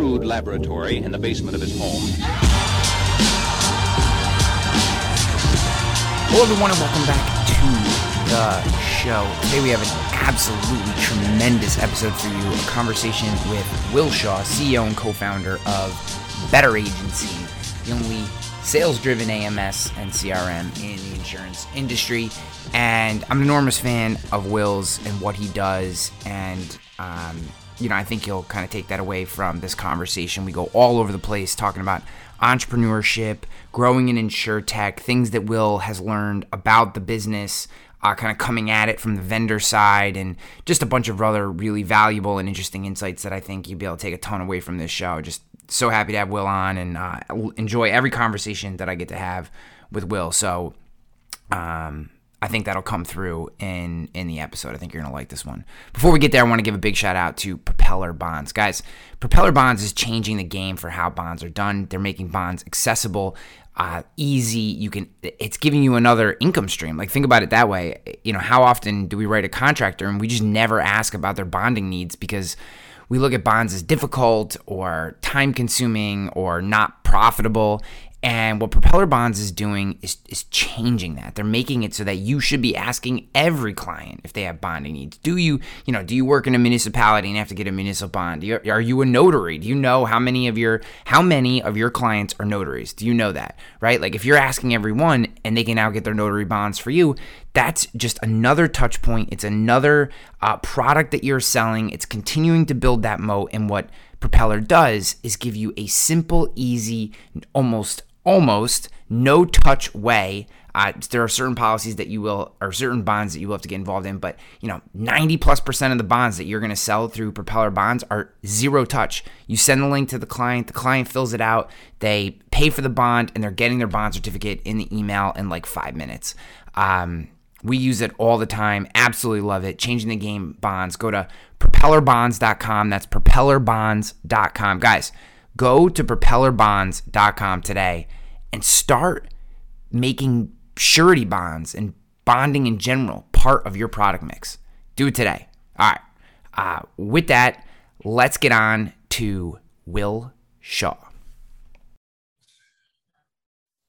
crude laboratory in the basement of his home. Hello, everyone, and welcome back to the show. Today we have an absolutely tremendous episode for you a conversation with Will Shaw, CEO and co founder of Better Agency, the only sales driven AMS and CRM in the insurance industry. And I'm an enormous fan of Will's and what he does. And, um, you know, I think you'll kind of take that away from this conversation. We go all over the place talking about entrepreneurship, growing in insure tech, things that Will has learned about the business, uh, kind of coming at it from the vendor side, and just a bunch of other really valuable and interesting insights that I think you'll be able to take a ton away from this show. Just so happy to have Will on and uh, enjoy every conversation that I get to have with Will. So, um, I think that'll come through in in the episode. I think you're gonna like this one. Before we get there, I want to give a big shout out to Propeller Bonds, guys. Propeller Bonds is changing the game for how bonds are done. They're making bonds accessible, uh, easy. You can. It's giving you another income stream. Like think about it that way. You know, how often do we write a contractor and we just never ask about their bonding needs because we look at bonds as difficult or time consuming or not profitable and what Propeller Bonds is doing is, is changing that. They're making it so that you should be asking every client if they have bonding needs. Do you, you know, do you work in a municipality and have to get a municipal bond? You, are you a notary? Do you know how many of your how many of your clients are notaries? Do you know that? Right? Like if you're asking everyone and they can now get their notary bonds for you, that's just another touch point. It's another uh, product that you're selling. It's continuing to build that moat. And what Propeller does is give you a simple, easy, almost almost no touch way. Uh, there are certain policies that you will, or certain bonds that you will have to get involved in, but you know, 90 plus percent of the bonds that you're going to sell through Propeller Bonds are zero touch. You send the link to the client, the client fills it out, they pay for the bond, and they're getting their bond certificate in the email in like five minutes. Um, we use it all the time. Absolutely love it. Changing the game bonds. Go to propellerbonds.com. That's propellerbonds.com. Guys, Go to propellerbonds.com today and start making surety bonds and bonding in general part of your product mix. Do it today. All right. Uh, with that, let's get on to Will Shaw.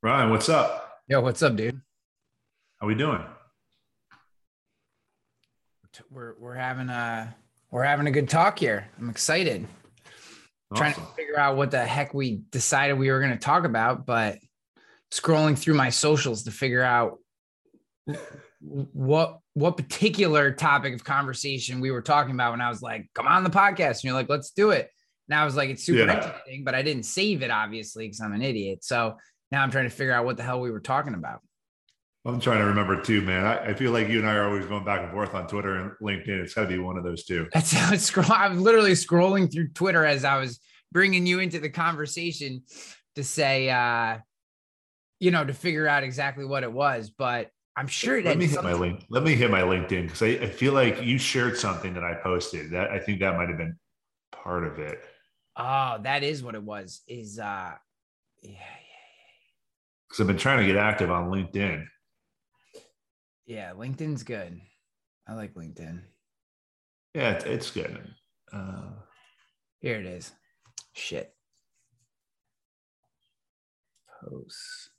Ryan, what's up? Yo, what's up, dude? How we doing? We're we're having a we're having a good talk here. I'm excited. Awesome. Trying to figure out what the heck we decided we were going to talk about, but scrolling through my socials to figure out what what particular topic of conversation we were talking about when I was like, come on the podcast. And you're like, let's do it. And I was like, it's super yeah. interesting, but I didn't save it, obviously, because I'm an idiot. So now I'm trying to figure out what the hell we were talking about. I'm trying to remember too, man. I, I, feel like you and I are always going back and forth on Twitter and LinkedIn. It's got to be one of those two. That's how it's scroll. I'm literally scrolling through Twitter as I was bringing you into the conversation to say, uh, you know, to figure out exactly what it was. But I'm sure let me hit my link. Let me hit my LinkedIn because I, I feel like you shared something that I posted. That I think that might have been part of it. Oh, that is what it was. Is uh, yeah, yeah, yeah. Because I've been trying to get active on LinkedIn. Yeah, LinkedIn's good. I like LinkedIn. Yeah, it's good. Uh, Here it is. Shit. Posts.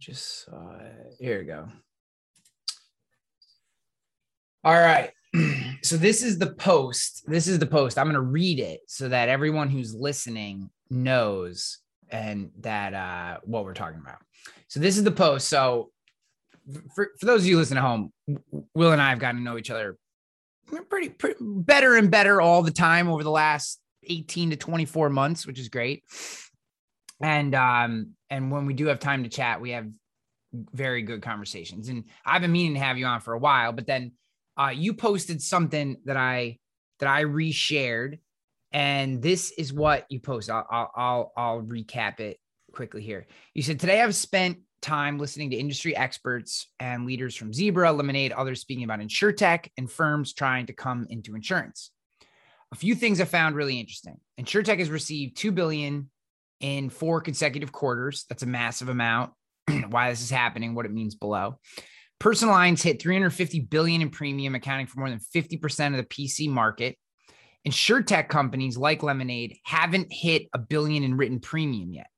Just saw it. Here we go. All right. so this is the post. This is the post. I'm going to read it so that everyone who's listening knows and that uh, what we're talking about. So this is the post. So for, for those of you listening at home, Will and I have gotten to know each other pretty, pretty better and better all the time over the last 18 to 24 months, which is great. And um, and when we do have time to chat, we have very good conversations. And I've been meaning to have you on for a while, but then uh, you posted something that I that I reshared and this is what you post. I'll, I'll, I'll, I'll recap it quickly here. You said, Today I've spent time listening to industry experts and leaders from Zebra, Lemonade, others speaking about insurtech and firms trying to come into insurance. A few things I found really interesting. Insuretech has received 2 billion in four consecutive quarters. That's a massive amount. Why this is happening, what it means below. Personal lines hit 350 billion in premium, accounting for more than 50% of the PC market. Insurtech companies like Lemonade haven't hit a billion in written premium yet.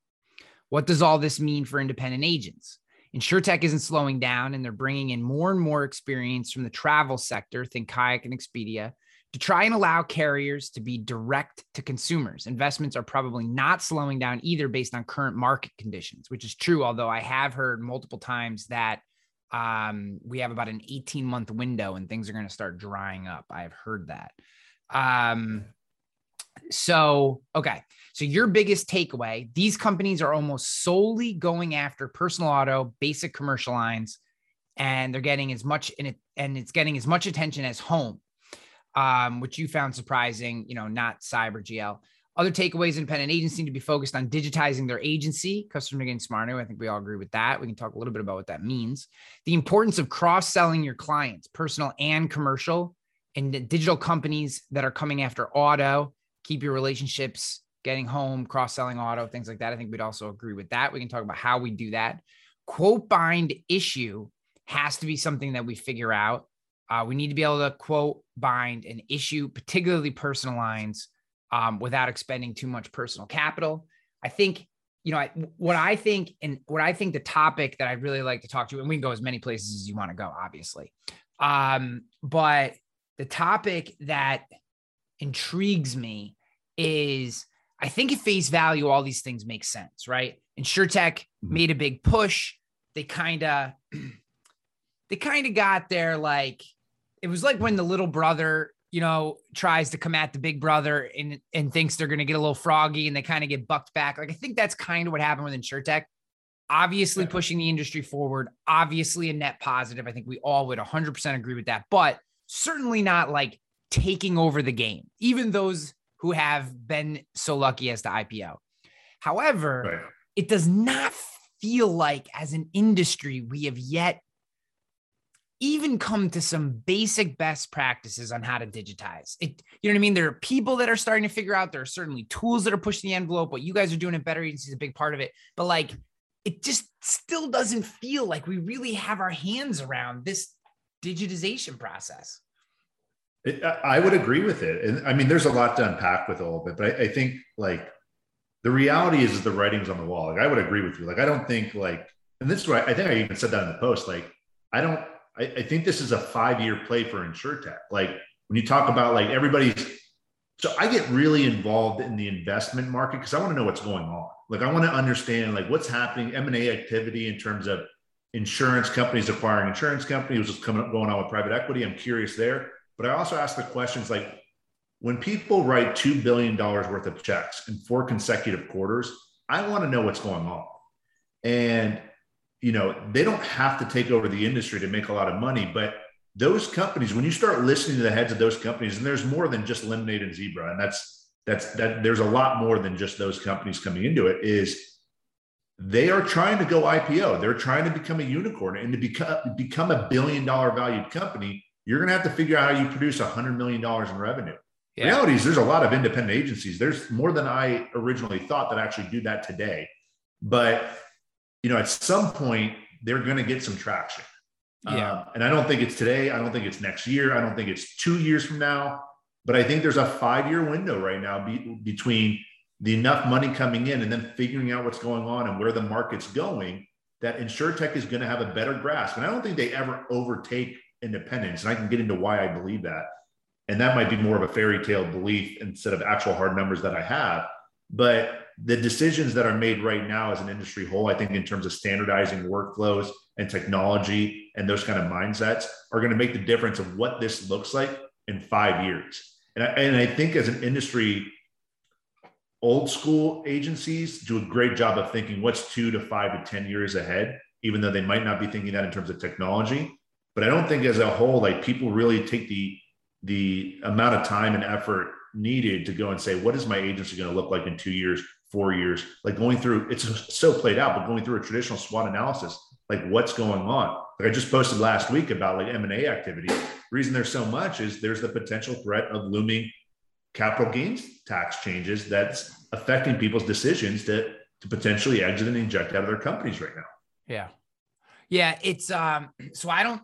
What does all this mean for independent agents? Insurtech isn't slowing down, and they're bringing in more and more experience from the travel sector, think Kayak and Expedia, to try and allow carriers to be direct to consumers. Investments are probably not slowing down either based on current market conditions, which is true. Although I have heard multiple times that um, we have about an 18 month window and things are going to start drying up. I've heard that. Um, so, okay. So, your biggest takeaway these companies are almost solely going after personal auto, basic commercial lines, and they're getting as much in it, and it's getting as much attention as home, um, which you found surprising, you know, not cyber GL. Other takeaways independent agents need to be focused on digitizing their agency. Customers are getting smarter. I think we all agree with that. We can talk a little bit about what that means. The importance of cross selling your clients, personal and commercial, and the digital companies that are coming after auto, keep your relationships getting home, cross selling auto, things like that. I think we'd also agree with that. We can talk about how we do that. Quote bind issue has to be something that we figure out. Uh, we need to be able to quote bind an issue, particularly personal lines, um, without expending too much personal capital. I think, you know, I, what I think and what I think the topic that I'd really like to talk to, and we can go as many places as you want to go, obviously. Um, but the topic that intrigues me is I think at face value, all these things make sense, right? InsureTech mm-hmm. made a big push. They kind of, they kind of got there like, it was like when the little brother, you know, tries to come at the big brother and, and thinks they're going to get a little froggy and they kind of get bucked back. Like, I think that's kind of what happened with InsureTech. Obviously, yeah. pushing the industry forward, obviously, a net positive. I think we all would 100% agree with that. But certainly not like taking over the game, even those who have been so lucky as to IPO. However, right. it does not feel like as an industry we have yet even come to some basic best practices on how to digitize it. You know what I mean? There are people that are starting to figure out there are certainly tools that are pushing the envelope. but you guys are doing at Better Agency is a big part of it. But like, it just still doesn't feel like we really have our hands around this digitization process. I would agree with it. And I mean, there's a lot to unpack with all of it, but I, I think like the reality is, is the writing's on the wall. Like I would agree with you. Like, I don't think like, and this is why I think I even said that in the post. Like, I don't, I, I think this is a five year play for InsureTech. Like when you talk about like everybody's, so I get really involved in the investment market because I want to know what's going on. Like I want to understand like what's happening, M&A activity in terms of insurance companies acquiring insurance companies, what's coming up going on with private equity. I'm curious there. But I also ask the questions like when people write $2 billion worth of checks in four consecutive quarters, I want to know what's going on. And, you know, they don't have to take over the industry to make a lot of money, but those companies, when you start listening to the heads of those companies, and there's more than just Lemonade and Zebra, and that's that's that there's a lot more than just those companies coming into it, is they are trying to go IPO. They're trying to become a unicorn and to become become a billion dollar valued company. You're going to have to figure out how you produce a hundred million dollars in revenue. Yeah. Reality is there's a lot of independent agencies. There's more than I originally thought that actually do that today. But you know, at some point they're going to get some traction. Yeah. Um, and I don't think it's today. I don't think it's next year. I don't think it's two years from now. But I think there's a five year window right now be, between the enough money coming in and then figuring out what's going on and where the market's going that InsureTech is going to have a better grasp. And I don't think they ever overtake independence. And I can get into why I believe that. And that might be more of a fairy tale belief instead of actual hard numbers that I have. But the decisions that are made right now as an industry whole, I think, in terms of standardizing workflows and technology and those kind of mindsets, are going to make the difference of what this looks like in five years. And I, and I think as an industry, old school agencies do a great job of thinking what's two to five to 10 years ahead, even though they might not be thinking that in terms of technology. But I don't think as a whole, like people really take the the amount of time and effort needed to go and say, what is my agency going to look like in two years, four years? Like going through, it's so played out, but going through a traditional SWOT analysis, like what's going on? Like I just posted last week about like M&A activity. The reason there's so much is there's the potential threat of looming capital gains tax changes that's affecting people's decisions to, to potentially exit and inject out of their companies right now. Yeah. Yeah, it's um. So I don't.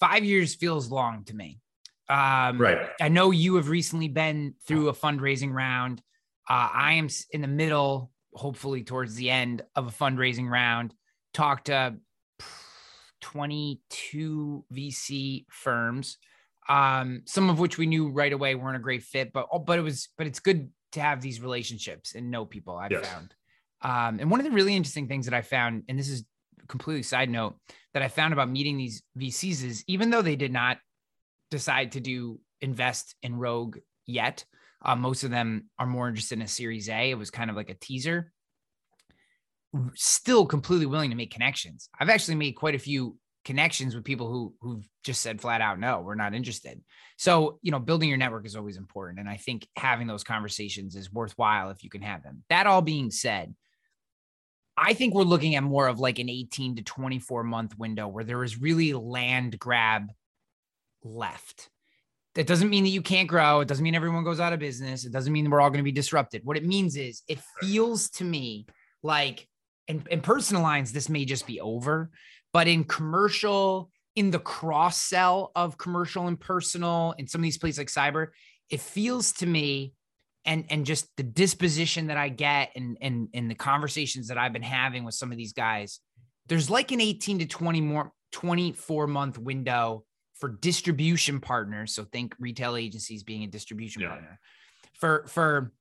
Five years feels long to me. Um, right. I know you have recently been through a fundraising round. Uh, I am in the middle, hopefully towards the end of a fundraising round. Talked to 22 VC firms, um, some of which we knew right away weren't a great fit, but oh, but it was but it's good to have these relationships and know people. I've yes. found. Um, and one of the really interesting things that I found, and this is completely side note that I found about meeting these VCs is even though they did not decide to do invest in Rogue yet, uh, most of them are more interested in a Series A. It was kind of like a teaser. Still completely willing to make connections. I've actually made quite a few connections with people who who've just said flat out no we're not interested so you know building your network is always important and i think having those conversations is worthwhile if you can have them that all being said I think we're looking at more of like an 18 to 24 month window where there is really land grab left. That doesn't mean that you can't grow. It doesn't mean everyone goes out of business. It doesn't mean we're all going to be disrupted. What it means is it feels to me like, and in personal lines, this may just be over, but in commercial, in the cross sell of commercial and personal, in some of these places like cyber, it feels to me and and just the disposition that I get and and and the conversations that I've been having with some of these guys, there's like an 18 to 20 more 24 month window for distribution partners. So think retail agencies being a distribution yeah. partner. For for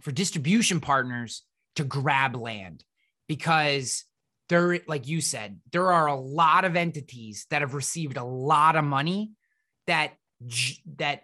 for distribution partners to grab land because there like you said there are a lot of entities that have received a lot of money that that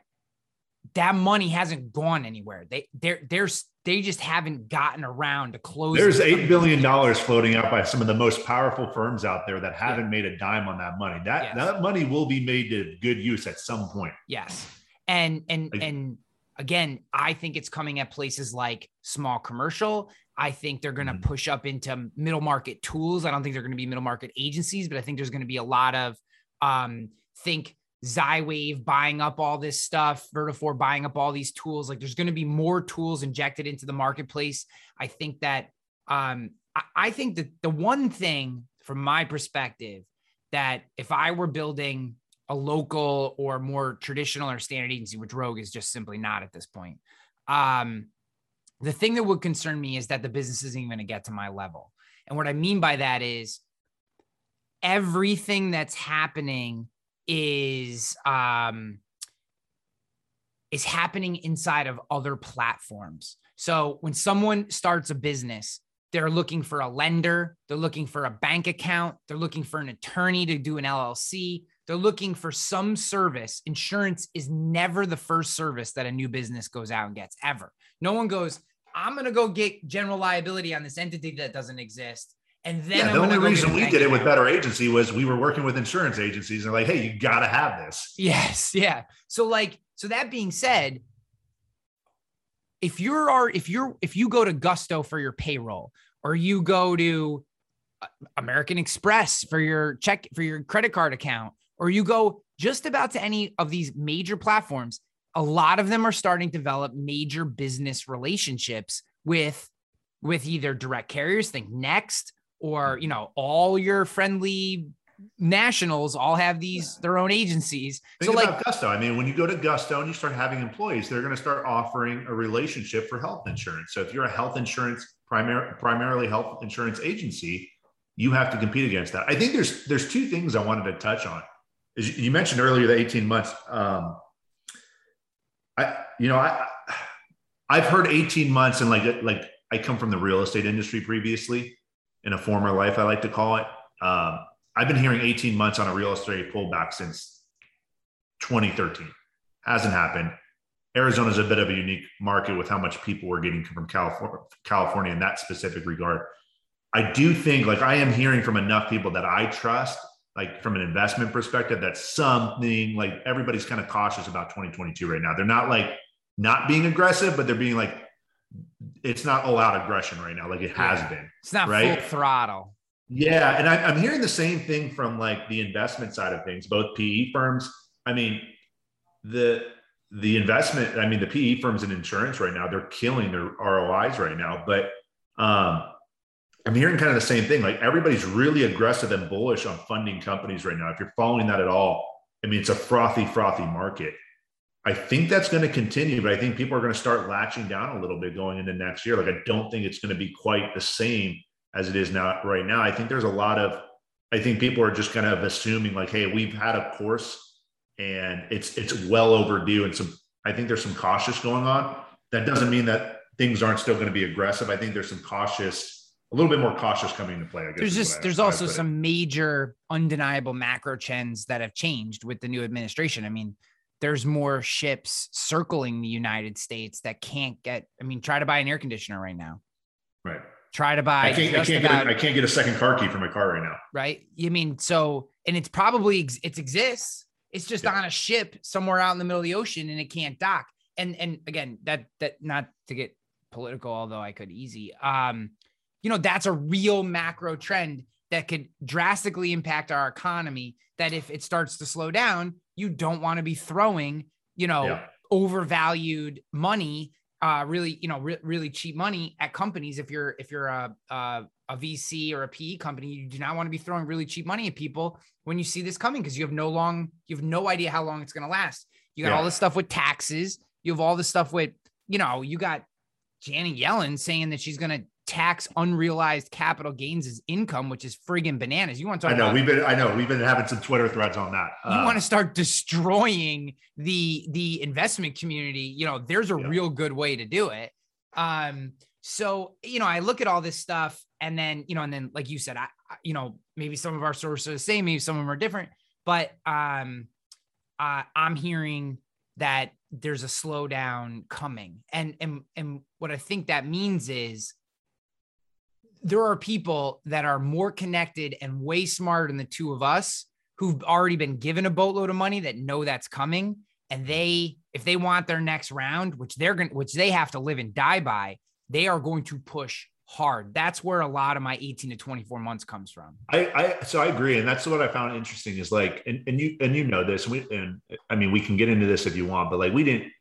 that money hasn't gone anywhere. They they're there's they just haven't gotten around to close. There's eight billion dollars floating out by some of the most powerful firms out there that haven't yeah. made a dime on that money. That yes. that money will be made to good use at some point. Yes, and and like, and again, I think it's coming at places like small commercial. I think they're going to mm-hmm. push up into middle market tools. I don't think they're going to be middle market agencies, but I think there's going to be a lot of um, think Zywave buying up all this stuff, Vertafore buying up all these tools. Like there's going to be more tools injected into the marketplace. I think that um, I, I think that the one thing from my perspective that if I were building a local or more traditional or standard agency, which Rogue is just simply not at this point, um, the thing that would concern me is that the business isn't even going to get to my level. And what I mean by that is everything that's happening is um is happening inside of other platforms. So when someone starts a business, they're looking for a lender, they're looking for a bank account, they're looking for an attorney to do an LLC, they're looking for some service. Insurance is never the first service that a new business goes out and gets ever. No one goes, I'm going to go get general liability on this entity that doesn't exist. And then yeah, the only reason we did it with Better Agency was we were working with insurance agencies and like, hey, you got to have this. Yes, yeah. So like, so that being said, if you're are if you're if you go to Gusto for your payroll or you go to uh, American Express for your check for your credit card account or you go just about to any of these major platforms, a lot of them are starting to develop major business relationships with with either direct carriers, think Next, or you know all your friendly nationals all have these their own agencies. Think so like Gusto. I mean, when you go to Gusto and you start having employees, they're going to start offering a relationship for health insurance. So if you're a health insurance primary primarily health insurance agency, you have to compete against that. I think there's there's two things I wanted to touch on. As you mentioned earlier, the 18 months. Um, I you know I I've heard 18 months and like like I come from the real estate industry previously in a former life, I like to call it. Um, I've been hearing 18 months on a real estate pullback since 2013. Hasn't happened. Arizona is a bit of a unique market with how much people we're getting from California, California in that specific regard. I do think, like, I am hearing from enough people that I trust, like, from an investment perspective, that's something like everybody's kind of cautious about 2022 right now. They're not like not being aggressive, but they're being like, it's not all out aggression right now, like it has yeah. been. It's not right? full throttle. Yeah, and I, am hearing the same thing from like the investment side of things, both PE firms. I mean, the the investment. I mean, the PE firms in insurance right now, they're killing their ROIs right now. But um, I'm hearing kind of the same thing. Like everybody's really aggressive and bullish on funding companies right now. If you're following that at all, I mean, it's a frothy, frothy market. I think that's going to continue, but I think people are going to start latching down a little bit going into next year. Like I don't think it's going to be quite the same as it is now right now. I think there's a lot of I think people are just kind of assuming like, hey, we've had a course and it's it's well overdue. And some I think there's some cautious going on. That doesn't mean that things aren't still going to be aggressive. I think there's some cautious, a little bit more cautious coming into play. I guess there's just there's also some major undeniable macro trends that have changed with the new administration. I mean, there's more ships circling the United States that can't get. I mean, try to buy an air conditioner right now. Right. Try to buy. I can't, I can't, about, get, a, I can't get a second car key for my car right now. Right. You mean so, and it's probably it exists. It's just yeah. on a ship somewhere out in the middle of the ocean and it can't dock. And and again, that that not to get political, although I could easy. Um, you know, that's a real macro trend that could drastically impact our economy. That if it starts to slow down, you don't want to be throwing, you know, yeah. overvalued money, uh, really, you know, re- really cheap money at companies. If you're if you're a, a a VC or a PE company, you do not want to be throwing really cheap money at people when you see this coming because you have no long, you have no idea how long it's going to last. You got yeah. all this stuff with taxes. You have all this stuff with, you know, you got Janet Yellen saying that she's going to tax unrealized capital gains as income, which is friggin' bananas. You want to talk? I know about, we've been. I know we've been having some Twitter threads on that. You uh, want to start destroying the the investment community? You know, there's a yeah. real good way to do it. Um, so you know, I look at all this stuff, and then you know, and then like you said, I you know maybe some of our sources are the same, maybe some of them are different, but um, uh, I'm hearing that there's a slowdown coming, and and and what I think that means is there are people that are more connected and way smarter than the two of us who've already been given a boatload of money that know that's coming. And they if they want their next round which they're going which they have to live and die by they are going to push hard. That's where a lot of my 18 to 24 months comes from. I i so i agree. And that's what i found interesting is like and, and you and you know this and we and i mean we can get into this if you want but like we didn't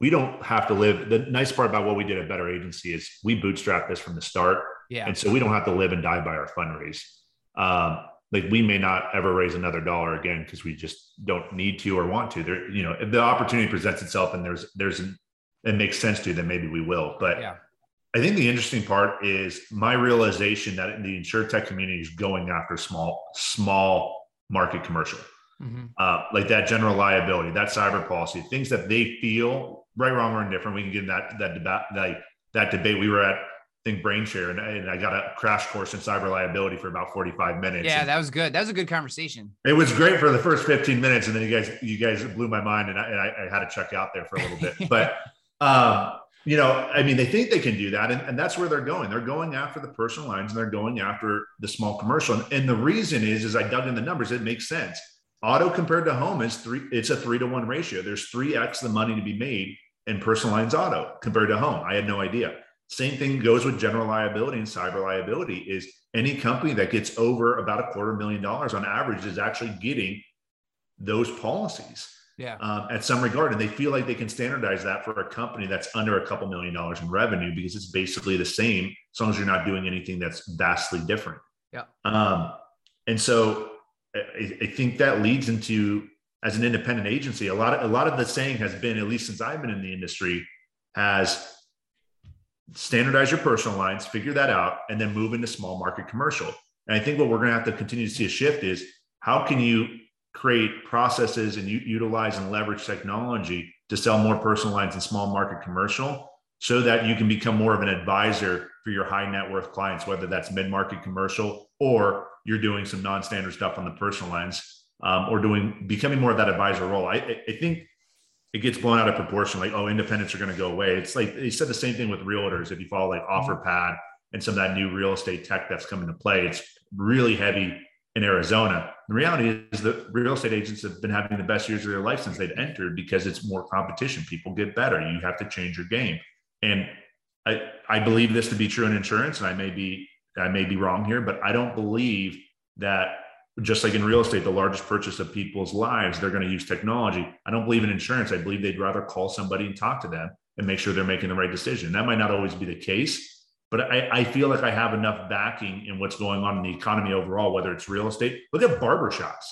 we don't have to live the nice part about what we did at better agency is we bootstrapped this from the start yeah. And so we don't have to live and die by our fundraise. Um, like we may not ever raise another dollar again because we just don't need to or want to. There, you know, if the opportunity presents itself and there's there's an, it makes sense to, then maybe we will. But yeah. I think the interesting part is my realization that the insurtech community is going after small small market commercial, mm-hmm. uh, like that general liability, that cyber policy, things that they feel right, wrong, or indifferent. We can get in that that debate that that debate. We were at think BrainShare, and I, and I got a crash course in cyber liability for about 45 minutes. Yeah, that was good. That was a good conversation. It was great for the first 15 minutes, and then you guys you guys blew my mind, and I, and I, I had to check out there for a little bit. but um, you know, I mean, they think they can do that, and, and that's where they're going. They're going after the personal lines, and they're going after the small commercial. And, and the reason is, is I dug in the numbers. It makes sense. Auto compared to home is three. It's a three to one ratio. There's three x the money to be made in personal lines auto compared to home. I had no idea. Same thing goes with general liability and cyber liability is any company that gets over about a quarter million dollars on average is actually getting those policies yeah. Um, at some regard. And they feel like they can standardize that for a company that's under a couple million dollars in revenue because it's basically the same as long as you're not doing anything that's vastly different. Yeah. Um, and so I, I think that leads into as an independent agency, a lot of a lot of the saying has been, at least since I've been in the industry, has standardize your personal lines, figure that out, and then move into small market commercial. And I think what we're going to have to continue to see a shift is how can you create processes and utilize and leverage technology to sell more personal lines and small market commercial so that you can become more of an advisor for your high net worth clients, whether that's mid market commercial or you're doing some non standard stuff on the personal lines um, or doing becoming more of that advisor role. I, I think it gets blown out of proportion. Like, oh, independents are going to go away. It's like they said the same thing with realtors. If you follow like mm-hmm. OfferPad and some of that new real estate tech that's coming to play, it's really heavy in Arizona. The reality is that real estate agents have been having the best years of their life since they've entered because it's more competition. People get better. You have to change your game. And I, I believe this to be true in insurance, and I may be I may be wrong here, but I don't believe that just like in real estate, the largest purchase of people's lives, they're going to use technology. I don't believe in insurance. I believe they'd rather call somebody and talk to them and make sure they're making the right decision. That might not always be the case, but I, I feel like I have enough backing in what's going on in the economy overall, whether it's real estate. Look at barbershops.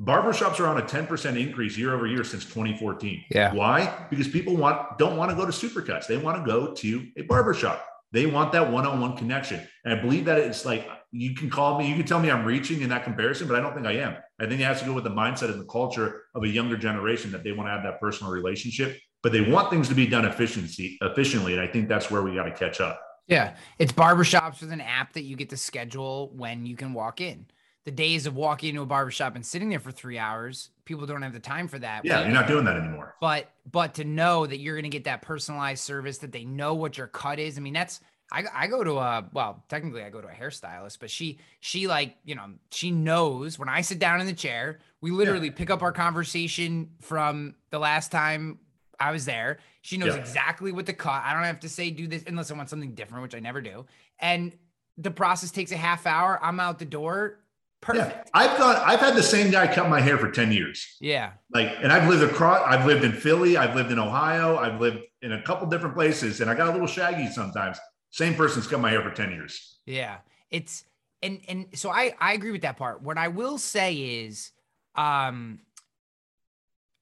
Barbershops are on a 10% increase year over year since 2014. Yeah. Why? Because people want don't want to go to supercuts. They want to go to a barbershop. They want that one-on-one connection. And I believe that it's like you can call me, you can tell me I'm reaching in that comparison, but I don't think I am. I think it has to go with the mindset and the culture of a younger generation that they want to have that personal relationship, but they want things to be done efficiency efficiently. And I think that's where we got to catch up. Yeah. It's barbershops with an app that you get to schedule when you can walk in. The days of walking into a barbershop and sitting there for three hours, people don't have the time for that. Yeah, But- you're not doing that anymore. but but to know that you're going to get that personalized service that they know what your cut is i mean that's I, I go to a well technically i go to a hairstylist but she she like you know she knows when i sit down in the chair we literally pick up our conversation from the last time i was there she knows Yeah. exactly what to cut i don't have to say do this unless i want something different which i never do and the process takes a half hour i'm out the door Yeah, perfect I've got I've had the same guy cut my hair for 10 years. yeah Like, and I've lived across, I've lived in Philly, I've lived in Ohio, I've lived in a couple different places, and I got a little shaggy sometimes. Same person's cut my hair for 10 years. Yeah. It's and and so I I agree with that part. What I will say is um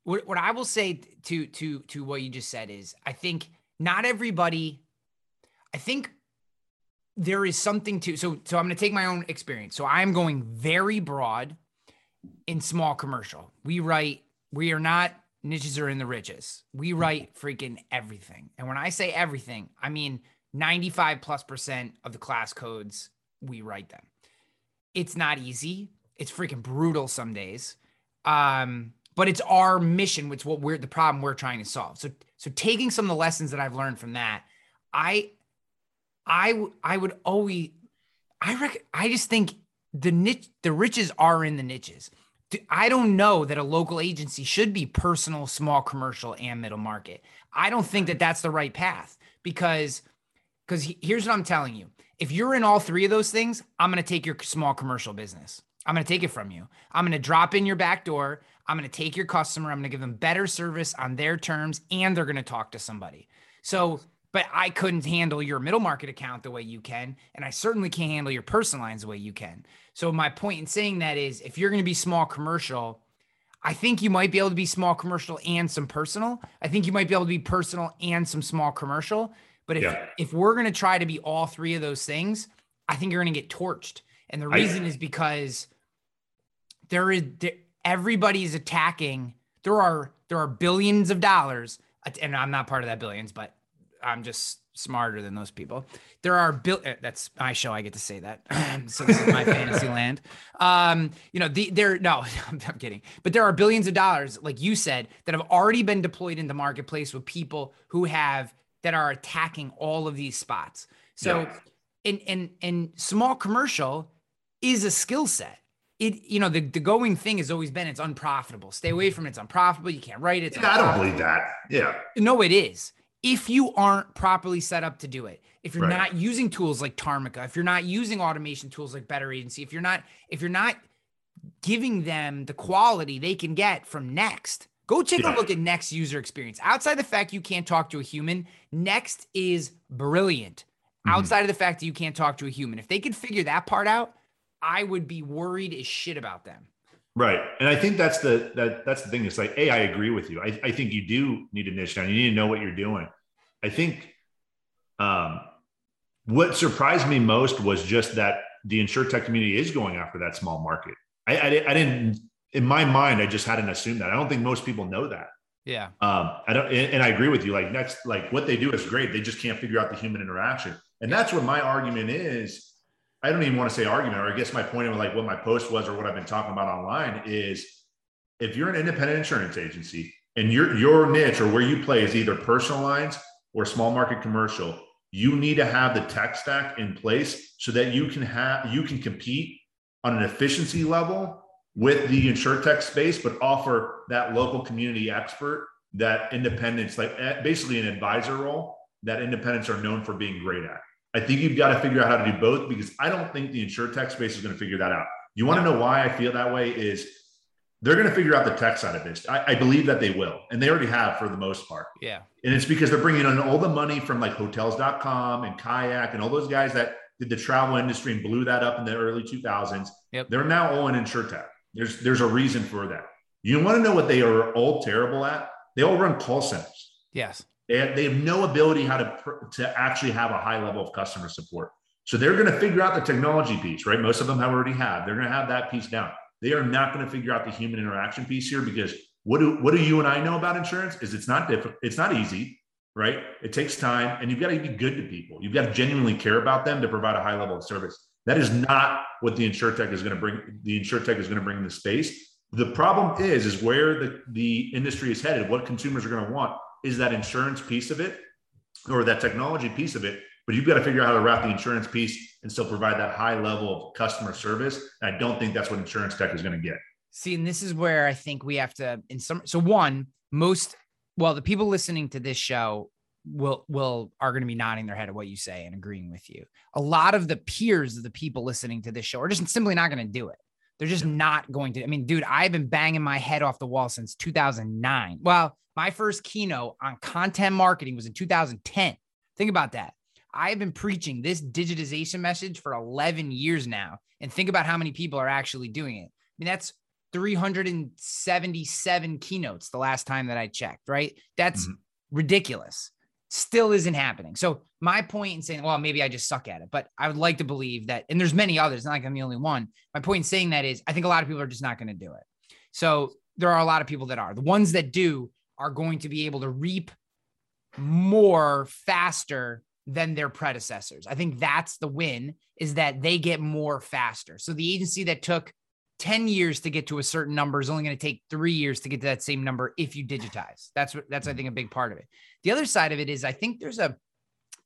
what what I will say to to to what you just said is I think not everybody I think there is something to so so I'm going to take my own experience. So I'm going very broad in small commercial. We write we are not niches are in the riches. We write freaking everything. And when I say everything, I mean 95 plus percent of the class codes we write them. It's not easy. It's freaking brutal some days. Um, but it's our mission, which what we're the problem we're trying to solve. So so taking some of the lessons that I've learned from that, I I w- I would always I rec- I just think the niche the riches are in the niches. I don't know that a local agency should be personal, small commercial, and middle market. I don't think that that's the right path because because here's what I'm telling you. If you're in all three of those things, I'm going to take your small commercial business. I'm going to take it from you. I'm going to drop in your back door. I'm going to take your customer. I'm going to give them better service on their terms, and they're going to talk to somebody. So, but I couldn't handle your middle market account the way you can. And I certainly can't handle your personal lines the way you can. So, my point in saying that is if you're going to be small commercial, I think you might be able to be small commercial and some personal. I think you might be able to be personal and some small commercial. But if Yeah. if we're going to try to be all three of those things, I think you're going to get torched. And the I- reason is because there is there, everybody is attacking. There are there are billions of dollars, and I'm not part of that billions, but I'm just smarter than those people. There are bill. uh, That's my show. I get to say that. so this is my fantasy land. Um, you know, the there. No, I'm, I'm kidding. But there are billions of dollars, like you said, that have already been deployed in the marketplace with people who have that are attacking all of these spots. So, Yeah. in in in small commercial is a skill set. It you know the, the going thing has always been it's unprofitable. Stay away from it. It's unprofitable. You can't write it. Yeah, I don't believe that. Yeah. No, it is. If you aren't properly set up to do it, if you're Right. not using tools like Tarmika, if you're not using automation tools like Better Agency, if you're not, if you're not giving them the quality they can get from Next, go take Yeah. a look at Next user experience. Outside the fact you can't talk to a human, Next is brilliant. Mhm. Outside of the fact that you can't talk to a human, if they could figure that part out, I would be worried as shit about them. Right. And I think that's the that that's the thing. It's like, hey, I agree with you. I, I think you do need to niche down. You need to know what you're doing. I think um what surprised me most was just that the insure tech community is going after that small market. I, I, I didn't in my mind, I just hadn't assumed that. I don't think most people know that. Yeah. Um, I don't, and, and I agree with you. Like next, like what they do is great. They just can't figure out the human interaction, and that's what my argument is. I don't even want to say argument, or I guess my point of like what my post was, or what I've been talking about online is, if you're an independent insurance agency and your your niche or where you play is either personal lines or small market commercial, you need to have the tech stack in place so that you can have you can compete on an efficiency level with the insurtech space, but offer that local community expert, that independence, like eh, basically an advisor role that independents are known for being great at. I think you've got to figure out how to do both because I don't think the insurtech space is going to figure that out. You want to know why I feel that way is they're going to figure out the tech side of this. I, I, believe that they will, and they already have for the most part. Yeah. And it's because they're bringing in all the money from like hotels.com and kayak and all those guys that did the travel industry and blew that up in the early 2000s. Yep. They're now all in insurtech. There's, there's a reason for that. You want to know what they are all terrible at? They all run call centers. Yes. They have, they have no ability how to, to actually have a high level of customer support. So they're going to figure out the technology piece, right? Most of them have already have. They're going to have that piece down. They are not going to figure out the human interaction piece here because what do what do you and I know about insurance? Is it's not difficult, it's not easy, right? It takes time, and you've got to be good to people. You've got to genuinely care about them to provide a high level of service. That is not what the insure tech is going to bring. The insure tech is going to bring in the space. The problem is, is where the, the industry is headed. What consumers are going to want is that insurance piece of it, or that technology piece of it but you've got to figure out how to wrap the insurance piece and still provide that high level of customer service. And I don't think that's what insurance tech is going to get. See, and this is where I think we have to in some so one, most well, the people listening to this show will will are going to be nodding their head at what you say and agreeing with you. A lot of the peers of the people listening to this show are just simply not going to do it. They're just not going to. I mean, dude, I've been banging my head off the wall since 2009. Well, my first keynote on content marketing was in 2010. Think about that. I have been preaching this digitization message for 11 years now. And think about how many people are actually doing it. I mean, that's 377 keynotes the last time that I checked, right? That's mm-hmm. ridiculous. Still isn't happening. So, my point in saying, well, maybe I just suck at it, but I would like to believe that, and there's many others, not like I'm the only one. My point in saying that is, I think a lot of people are just not going to do it. So, there are a lot of people that are. The ones that do are going to be able to reap more faster than their predecessors. I think that's the win is that they get more faster. So the agency that took 10 years to get to a certain number is only going to take 3 years to get to that same number if you digitize. That's what that's I mm-hmm. think a big part of it. The other side of it is I think there's a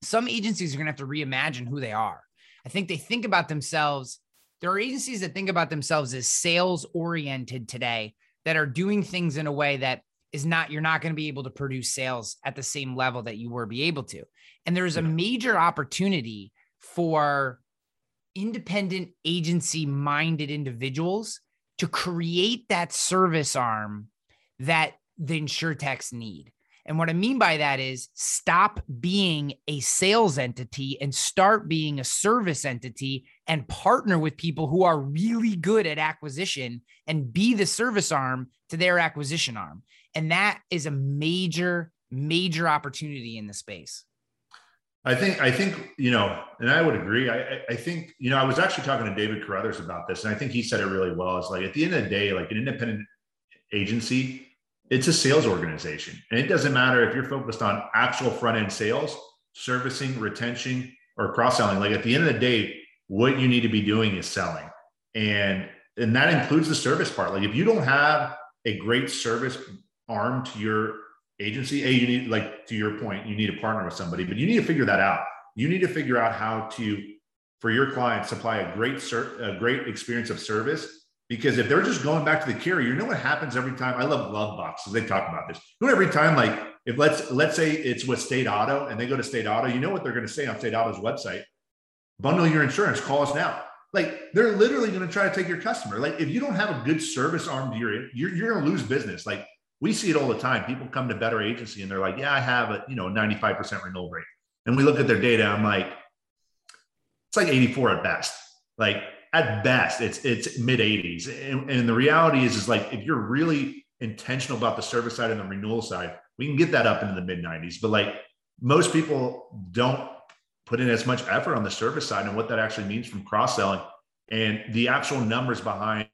some agencies are going to have to reimagine who they are. I think they think about themselves there are agencies that think about themselves as sales oriented today that are doing things in a way that is not you're not going to be able to produce sales at the same level that you were be able to and there's a major opportunity for independent agency minded individuals to create that service arm that the insurtechs need and what I mean by that is stop being a sales entity and start being a service entity and partner with people who are really good at acquisition and be the service arm to their acquisition arm. And that is a major, major opportunity in the space. I think, I think, you know, and I would agree. I, I think, you know, I was actually talking to David Carothers about this, and I think he said it really well. It's like at the end of the day, like an independent agency, it's a sales organization. And it doesn't matter if you're focused on actual front end sales, servicing, retention, or cross selling. Like at the end of the day, what you need to be doing is selling. And and that includes the service part. Like if you don't have a great service arm to your agency, a you need like to your point, you need to partner with somebody, but you need to figure that out. You need to figure out how to for your client supply a great ser- a great experience of service because if they're just going back to the carrier, you know what happens every time. I love love boxes. They talk about this. You know, every time, like if let's let's say it's with State Auto and they go to State Auto, you know what they're going to say on State Auto's website: bundle your insurance. Call us now. Like they're literally going to try to take your customer. Like if you don't have a good service arm to your, you're you're going to lose business. Like we see it all the time. People come to Better Agency and they're like, "Yeah, I have a you know 95% renewal rate," and we look at their data. I'm like, it's like 84 at best. Like at best it's it's mid 80s and, and, the reality is is like if you're really intentional about the service side and the renewal side we can get that up into the mid 90s but like most people don't put in as much effort on the service side and what that actually means from cross selling and the actual numbers behind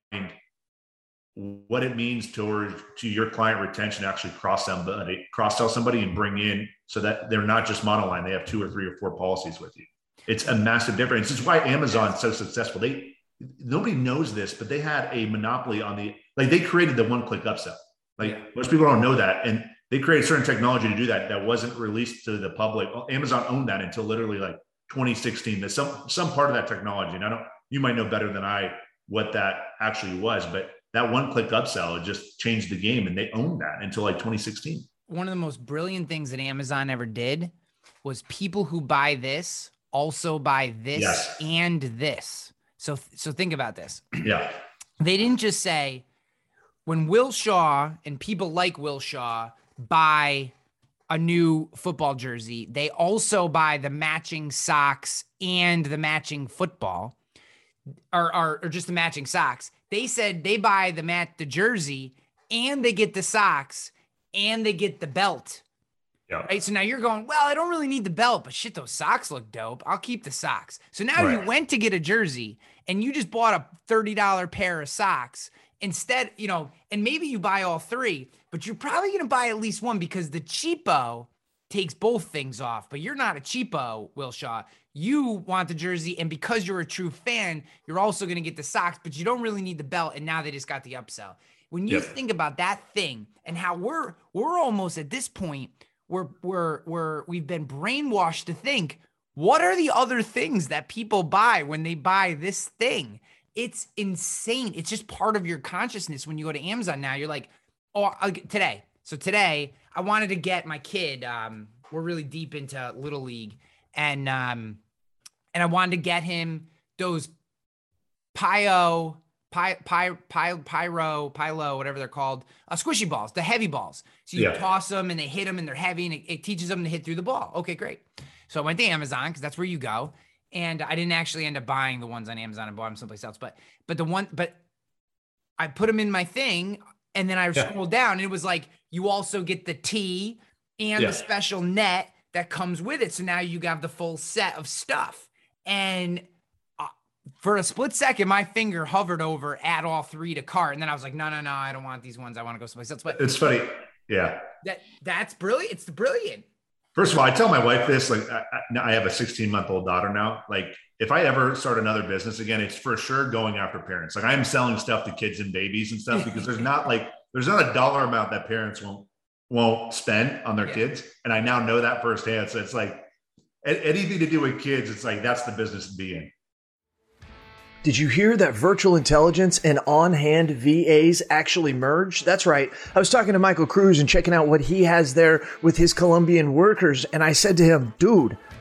what it means to to your client retention to actually cross somebody cross sell somebody and bring in so that they're not just monoline they have two or three or four policies with you it's a massive difference. It's why Amazon's so successful. They nobody knows this, but they had a monopoly on the like they created the one-click upsell. Like most people don't know that. And they created certain technology to do that that wasn't released to the public. Amazon owned that until literally like 2016. There's some some part of that technology. And I don't you might know better than I what that actually was, but that one-click upsell it just changed the game and they owned that until like 2016. One of the most brilliant things that Amazon ever did was people who buy this also buy this yes. and this. So so think about this. Yeah. They didn't just say when Will Shaw and people like Will Shaw buy a new football jersey, they also buy the matching socks and the matching football, or, or, or just the matching socks. They said they buy the mat the jersey and they get the socks and they get the belt. Yeah. Right. So now you're going, well, I don't really need the belt, but shit, those socks look dope. I'll keep the socks. So now Right. you went to get a jersey and you just bought a $30 pair of socks instead, you know, and maybe you buy all three, but you're probably going to buy at least one because the cheapo takes both things off. But you're not a cheapo, Will Shaw. You want the jersey, and because you're a true fan, you're also going to get the socks, but you don't really need the belt. And now they just got the upsell. When you Yep. think about that thing and how we're we're almost at this point we're we're we're we've been brainwashed to think what are the other things that people buy when they buy this thing it's insane it's just part of your consciousness when you go to amazon now you're like oh today so today i wanted to get my kid um we're really deep into little league and um and i wanted to get him those pio Py, py, py, pyro, pylo, whatever they're called, uh, squishy balls, the heavy balls. So you Yeah. toss them and they hit them and they're heavy and it, it teaches them to hit through the ball. Okay, great. So I went to Amazon because that's where you go. And I didn't actually end up buying the ones on Amazon and bought them someplace else. But but the one, but I put them in my thing and then I Yeah. scrolled down and it was like you also get the tee and Yeah. the special net that comes with it. So now you got the full set of stuff. And uh, for a split second, my finger hovered over add all three to cart. And then I was like, no, no, no, I don't want these ones. I want to go someplace else. But It's funny. Yeah. that that's brilliant. It's brilliant. First of all, I tell my wife this. Like, I, I have a 16 month old daughter now. Like, if I ever start another business again, it's for sure going after parents. Like, I am selling stuff to kids and babies and stuff because there's not like there's not a dollar amount that parents won't won't spend on their Yeah. kids, and I now know that firsthand. So it's like anything to do with kids, it's like that's the business to be in. Did you hear that virtual intelligence and on hand VAs actually merge? That's right. I was talking to Michael Cruz and checking out what he has there with his Colombian workers. And I said to him, dude,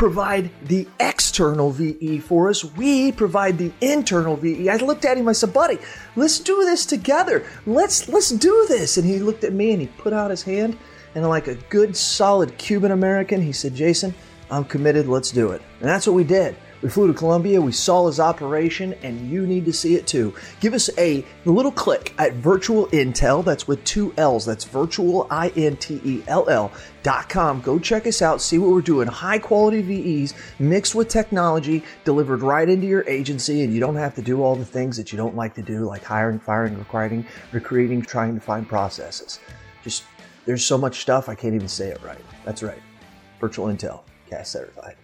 provide the external VE for us. We provide the internal VE. I looked at him. I said, "Buddy, let's do this together. Let's let's do this." And he looked at me and he put out his hand. And like a good, solid Cuban American, he said, "Jason, I'm committed. Let's do it." And that's what we did. We flew to Colombia, we saw his operation, and you need to see it too. Give us a little click at Virtual Intel, that's with two L's, that's virtual, I N T E L L dot com. Go check us out, see what we're doing. High quality VEs mixed with technology, delivered right into your agency, and you don't have to do all the things that you don't like to do, like hiring, firing, recruiting, recruiting, trying to find processes. Just, there's so much stuff, I can't even say it right. That's right. Virtual Intel, cast certified.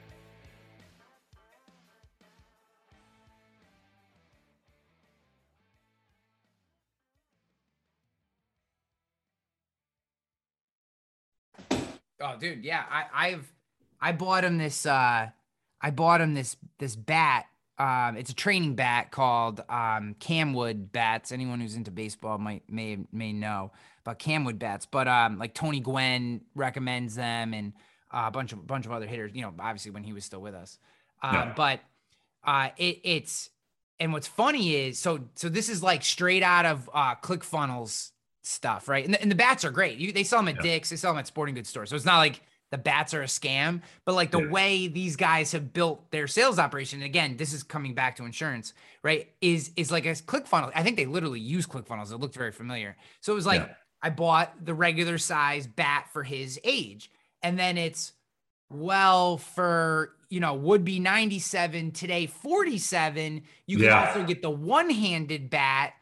Oh, dude, yeah. I, I've I bought him this uh I bought him this this bat. Um it's a training bat called um Kamwood bats. Anyone who's into baseball might may may know about Kamwood bats. But um like Tony Gwynn recommends them and uh, a bunch of bunch of other hitters, you know, obviously when he was still with us. Um Yeah. but uh it it's and what's funny is so so this is like straight out of uh ClickFunnels stuff, right? And the, and the bats are great. You, they sell them at Yeah. Dick's, they sell them at sporting goods stores. So it's not like the bats are a scam, but like the Yeah. way these guys have built their sales operation. Again, this is coming back to insurance, right? Is is like a ClickFunnels. I think they literally use ClickFunnels. It looked very familiar. So it was like Yeah. I bought the regular size bat for his age, and then it's well for you know would be 97 today 47 you can Yeah. also get the one-handed bat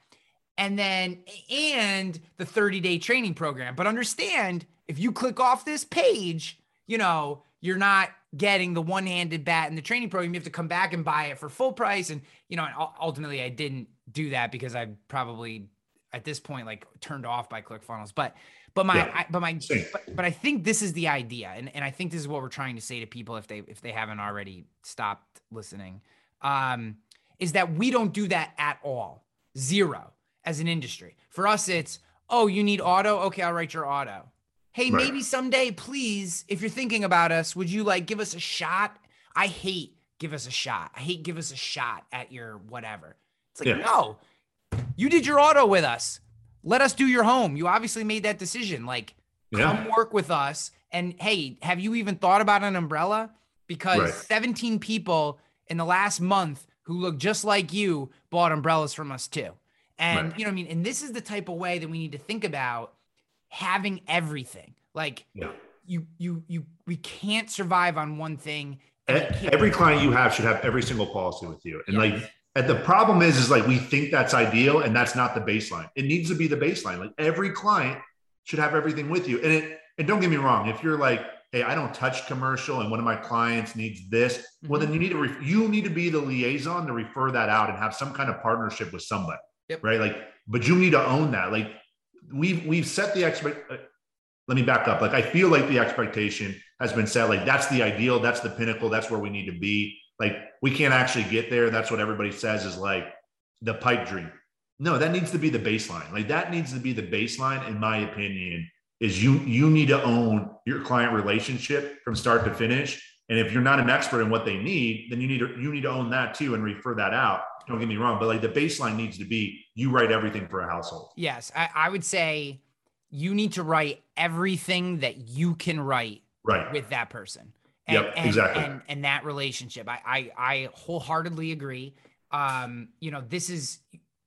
and then and the 30 day training program. But understand if you click off this page you know you're not getting the one-handed bat in the training program. You have to come back and buy it for full price. And you know and ultimately i didn't do that because i probably at this point like turned off by ClickFunnels. But but my Yeah. I, but my but, but I think this is the idea, and and I think this is what we're trying to say to people if they if they haven't already stopped listening, um, is that we don't do that at all, zero as an industry. For us, it's oh you need auto, okay, I'll write your auto. Hey, Right. maybe someday, please, if you're thinking about us, would you like give us a shot? I hate give us a shot. I hate give us a shot at your whatever. It's like, Yeah. no, you did your auto with us. Let us do your home. You obviously made that decision. Like, Yeah. come work with us. And hey, have you even thought about an umbrella? Because Right. 17 people in the last month who look just like you bought umbrellas from us too. And Right. you know what I mean? And this is the type of way that we need to think about having everything. Like Yeah. you you you we can't survive on one thing. and we can't- Every client you have should have every single policy with you. And Yes. like, and the problem is, is like we think that's ideal, and that's not the baseline. It needs to be the baseline. Like every client should have everything with you. And it, and don't get me wrong, if you're like, hey, I don't touch commercial, and one of my clients needs this, well, Mm-hmm. then you need to re- you need to be the liaison to refer that out and have some kind of partnership with somebody, Yep. right? Like, but you need to own that. Like, we've we've set the expect. uh, let me back up. Like, I feel like the expectation has been set. Like, that's the ideal. That's the pinnacle. That's where we need to be. Like, we can't actually get there. That's what everybody says is like the pipe dream. No, that needs to be the baseline. Like, that needs to be the baseline, in my opinion. Is you you need to own your client relationship from start to finish. And if you're not an expert in what they need, then you need to you need to own that too and refer that out. Don't get me wrong, but like the baseline needs to be you write everything for a household. Yes, I, I would say you need to write everything that you can write Right. with that person. Yep, and, exactly. And, and that relationship. I, I I wholeheartedly agree. Um, you know, this is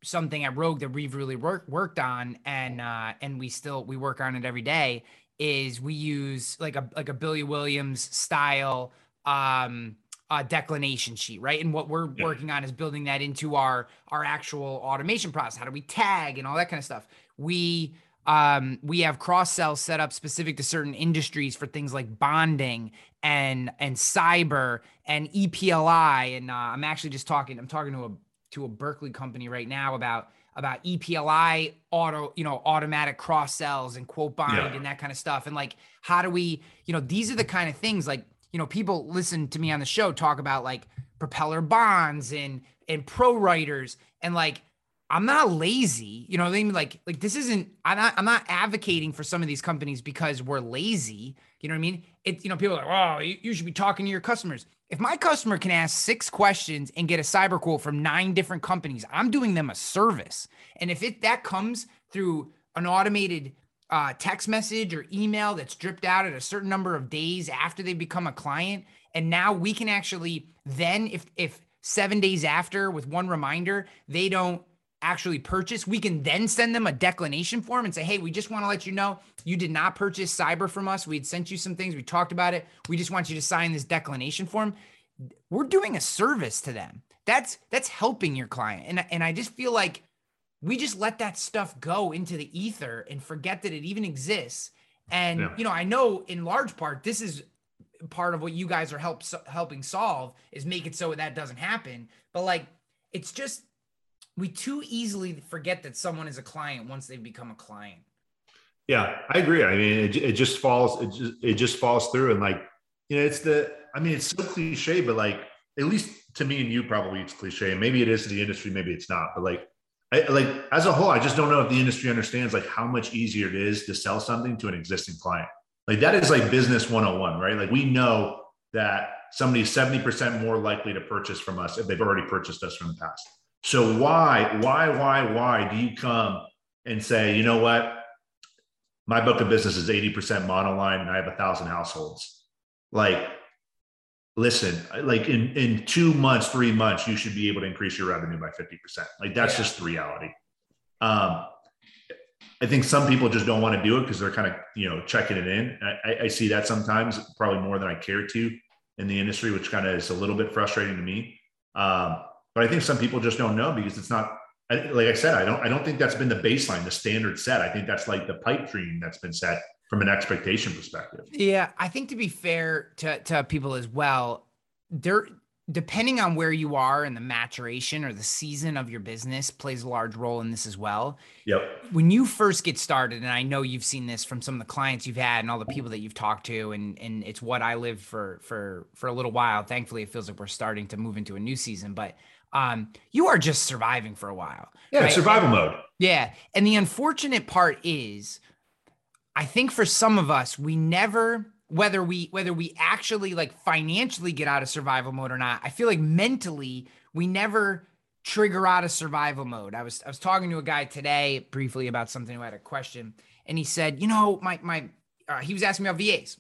something at Rogue that we've really worked worked on and uh and we still we work on it every day is we use like a like a Billy Williams style um uh declination sheet, right? And what we're Yeah. working on is building that into our our actual automation process. How do we tag and all that kind of stuff? We um, we have cross sells set up specific to certain industries for things like bonding and and cyber and EPLI. And uh, I'm actually just talking. I'm talking to a to a Berkley company right now about about EPLI auto, you know, automatic cross sells and quote bind Yeah. and that kind of stuff. And like, how do we, you know, these are the kind of things like, you know, people listen to me on the show talk about like propeller bonds and and ProWriters and like I'm not lazy, you know what I mean? Like, like this isn't. I'm not. I'm not advocating for some of these companies because we're lazy. You know what I mean? It. You know, people are like, oh, you, you should be talking to your customers. If my customer can ask six questions and get a cyber quote from nine different companies, I'm doing them a service. And if it that comes through an automated uh, text message or email that's dripped out at a certain number of days after they become a client, and now we can actually then, if if seven days after with one reminder they don't actually purchase, we can then send them a declination form and say, hey, we just want to let you know you did not purchase cyber from us. We had sent you some things, we talked about it. We just want you to sign this declination form. We're doing a service to them. That's that's helping your client. And, and I just feel like we just let that stuff go into the ether and forget that it even exists. And Yeah. you know, I know in large part this is part of what you guys are help helping solve is make it so that doesn't happen. But like, it's just we too easily forget that someone is a client once they've become a client. Yeah, I agree. I mean, it, it just falls, it just, it just falls through. And like, you know, it's the, I mean, it's so cliche, but like, at least to me and you, probably it's cliche. Maybe it is to the industry, maybe it's not. But like, I, like as a whole, I just don't know if the industry understands like how much easier it is to sell something to an existing client. Like that is like business 101, right? Like we know that somebody's 70% more likely to purchase from us if they've already purchased us from the past. So why, why, why, why do you come and say, you know what? my book of business is 80% monoline and I have a thousand households. Like, listen, like in, in two months, three months, you should be able to increase your revenue by 50%. Like that's Yeah. just the reality. Um, I think some people just don't want to do it because they're kind of, you know, checking it in. I- I, I see that sometimes probably more than I care to in the industry, which kind of is a little bit frustrating to me. Um, but I think some people just don't know because it's not like I said, I don't I don't think that's been the baseline, the standard set. I think that's like the pipe dream that's been set from an expectation perspective. Yeah, I think to be fair to to people as well, there depending on where you are in the maturation or the season of your business plays a large role in this as well. Yep. When you first get started, and I know you've seen this from some of the clients you've had and all the people that you've talked to, and and it's what I lived for for for a little while. Thankfully, it feels like we're starting to move into a new season, but um, you are just surviving for a while. Yeah, right? survival mode. Yeah, and the unfortunate part is, I think for some of us, we never whether we whether we actually like financially get out of survival mode or not i feel like mentally we never trigger out of survival mode i was i was talking to a guy today briefly about something who had a question and he said you know my my uh, he was asking me about vas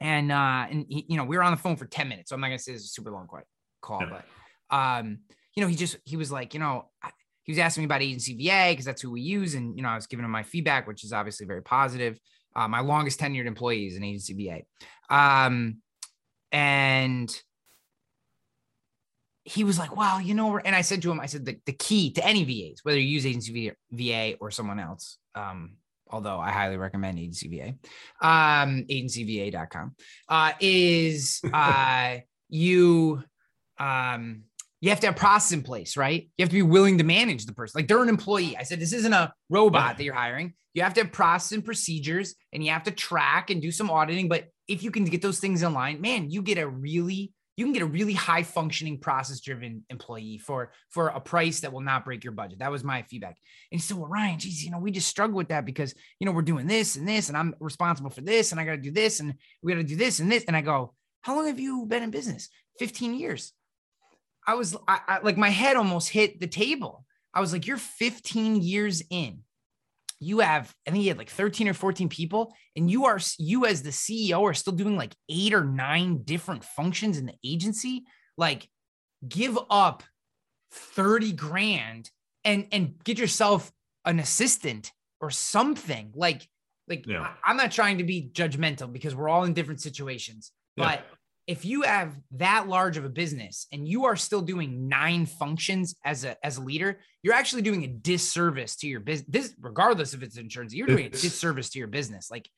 and uh and he, you know we were on the phone for 10 minutes so i'm not gonna say it's a super long call yeah. but um you know he just he was like you know he was asking me about agency va because that's who we use and you know i was giving him my feedback which is obviously very positive uh, my longest tenured employee is an agency VA. Um, and he was like, well, you know, and I said to him, I said, the, the key to any VAs, whether you use agency VA or someone else, um, although I highly recommend agency VA, um, agencyva.com, uh, is uh, you, um, you have to have process in place, right? You have to be willing to manage the person. Like they're an employee. I said, this isn't a robot that you're hiring. You have to have process and procedures and you have to track and do some auditing. But if you can get those things in line, man, you get a really, you can get a really high functioning process driven employee for, for a price that will not break your budget. That was my feedback. And so well, Ryan, geez, you know, we just struggle with that because, you know, we're doing this and this, and I'm responsible for this, and I got to do this, and we got to do this and this. And I go, how long have you been in business? 15 years. I was I, I, like, my head almost hit the table. I was like, you're 15 years in. You have, I think you had like 13 or 14 people, and you are, you as the CEO are still doing like eight or nine different functions in the agency. Like, give up 30 grand and and get yourself an assistant or something like like yeah. I, am not trying to be judgmental because we're all in different situations yeah. but if you have that large of a business and you are still doing nine functions as a as a leader, you're actually doing a disservice to your business. Regardless if it's insurance, you're doing a disservice to your business. Like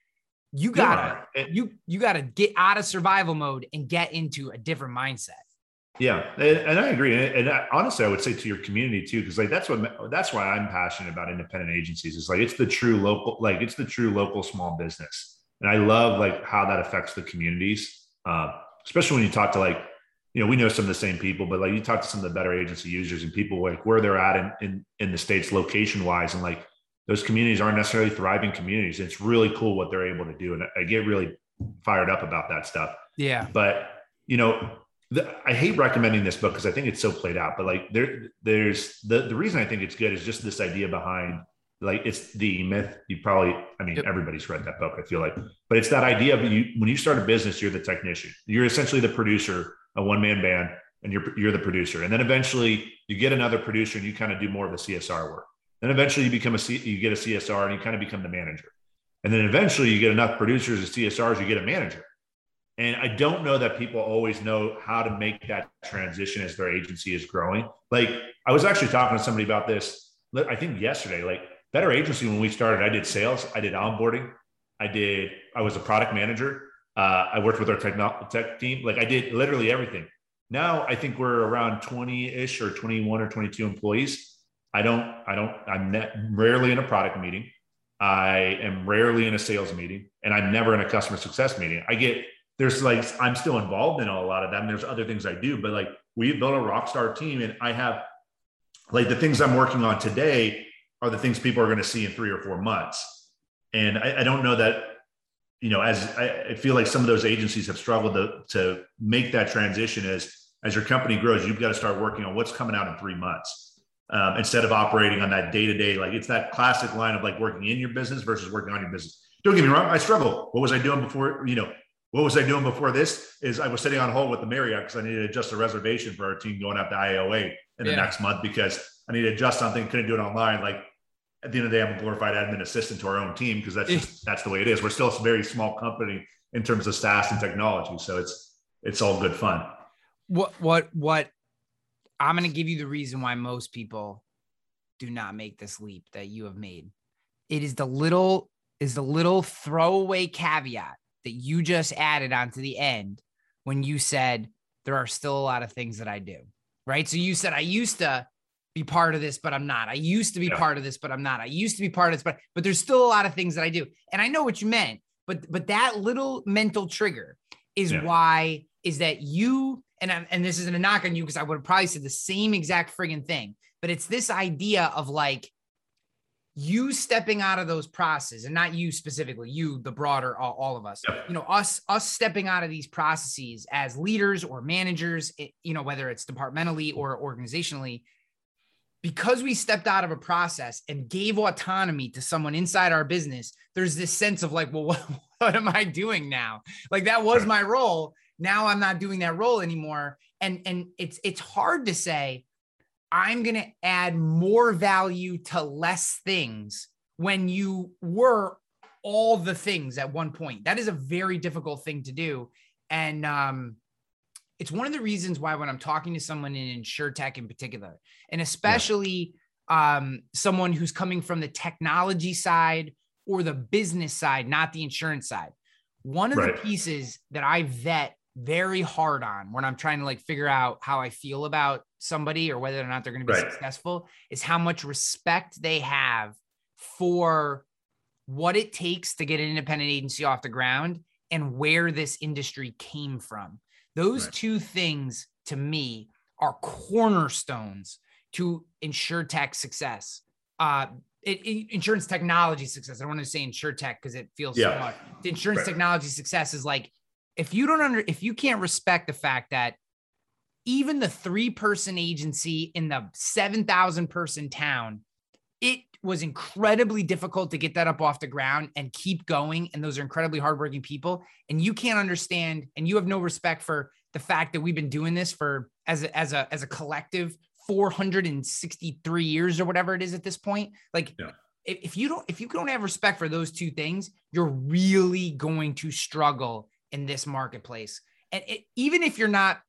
you gotta yeah. you you gotta get out of survival mode and get into a different mindset. Yeah, and, and I agree. And, and I, honestly, I would say to your community too, because like that's what that's why I'm passionate about independent agencies. Is like it's the true local, like it's the true local small business, and I love like how that affects the communities. Uh, especially when you talk to like, you know, we know some of the same people, but like you talk to some of the better agency users and people like where they're at in in, in the states location wise, and like those communities aren't necessarily thriving communities. It's really cool what they're able to do, and I get really fired up about that stuff. Yeah, but you know, the, I hate recommending this book because I think it's so played out. But like there, there's the the reason I think it's good is just this idea behind like it's the myth. You probably i mean yep. everybody's read that book i feel like. But it's that idea of you when you start a business you're the technician. You're essentially the producer a one-man band and you're you're the producer. And then eventually you get another producer and you kind of do more of the csr work. Then eventually you become a C, you get a csr and you kind of become the manager. And then eventually you get enough producers and csrs you get a manager. And i don't know that people always know how to make that transition as their agency is growing. Like i was actually talking to somebody about this i think yesterday like Better Agency, when we started, I did sales, I did onboarding, I did, I was a product manager. Uh, I worked with our tech, tech team. Like I did literally everything. Now I think we're around 20 ish or 21 or 22 employees. I don't, I don't, I'm net, rarely in a product meeting. I am rarely in a sales meeting and I'm never in a customer success meeting. I get, there's like, I'm still involved in a lot of them. There's other things I do, but like we built a rock star team and I have like the things I'm working on today are the things people are going to see in three or four months. And I, I don't know that, you know, as I, I, feel like some of those agencies have struggled to, to make that transition as, as your company grows, you've got to start working on what's coming out in three months um, instead of operating on that day to day. Like it's that classic line of like working in your business versus working on your business. Don't get me wrong. I struggle. What was I doing before, you know, what was I doing before this? Is I was sitting on hold with the Marriott because I needed to adjust a reservation for our team going out to IOA in the yeah. next month because I needed to adjust something, couldn't do it online. Like at the end of the day, I'm a glorified admin assistant to our own team because that's just, that's the way it is. We're still a very small company in terms of SaaS and technology, so it's it's all good fun. What what what? I'm going to give you the reason why most people do not make this leap that you have made. It is the little is the little throwaway caveat that you just added onto the end when you said there are still a lot of things that I do. Right. So you said I used to be part of this, but I'm not. I used to be yeah. part of this, but I'm not. I used to be part of this, but but there's still a lot of things that I do. And I know what you meant, but but that little mental trigger is yeah. why is that you and i and this isn't a knock on you because I would have probably said the same exact friggin' thing, but it's this idea of like you stepping out of those processes and not you specifically you the broader all, all of us yep. you know us us stepping out of these processes as leaders or managers it, you know whether it's departmentally mm-hmm. or organizationally because we stepped out of a process and gave autonomy to someone inside our business there's this sense of like well what, what am i doing now like that was my role now i'm not doing that role anymore and and it's it's hard to say I'm going to add more value to less things when you were all the things at one point. That is a very difficult thing to do. And um, it's one of the reasons why when I'm talking to someone in insurtech in particular, and especially yeah. um, someone who's coming from the technology side or the business side, not the insurance side, one of right. the pieces that I vet very hard on when I'm trying to like figure out how I feel about somebody or whether or not they're going to be right. successful is how much respect they have for what it takes to get an independent agency off the ground and where this industry came from. Those right. two things to me are cornerstones to insurtech success. Uh, it, it, insurance technology success. I don't want to say insurtech because it feels yeah. so much. The insurance right. technology success is like if you don't under if you can't respect the fact that even the three person agency in the 7,000 person town, it was incredibly difficult to get that up off the ground and keep going. And those are incredibly hardworking people. And you can't understand, and you have no respect for the fact that we've been doing this for as a, as a, as a collective 463 years or whatever it is at this point. Like, yeah. if, you don't, if you don't have respect for those two things, you're really going to struggle in this marketplace. And it, even if you're not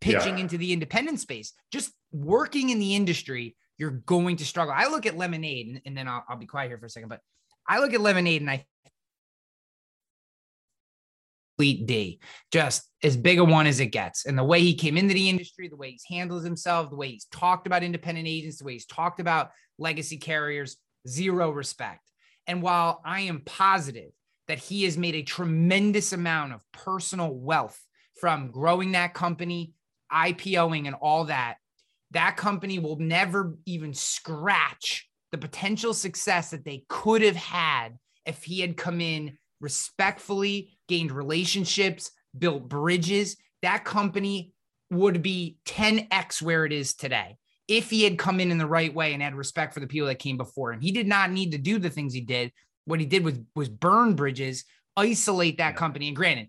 pitching yeah. into the independent space, just working in the industry, you're going to struggle. I look at Lemonade, and, and then I'll, I'll be quiet here for a second, but I look at Lemonade and I complete D, just as big a one as it gets. And the way he came into the industry, the way he's handled himself, the way he's talked about independent agents, the way he's talked about legacy carriers, zero respect. And while I am positive that he has made a tremendous amount of personal wealth from growing that company, IPOing, and all that. That company will never even scratch the potential success that they could have had if he had come in respectfully, gained relationships, built bridges. That company would be 10x where it is today if he had come in in the right way and had respect for the people that came before him. He did not need to do the things he did what he did was was burn bridges, isolate that company. And granted,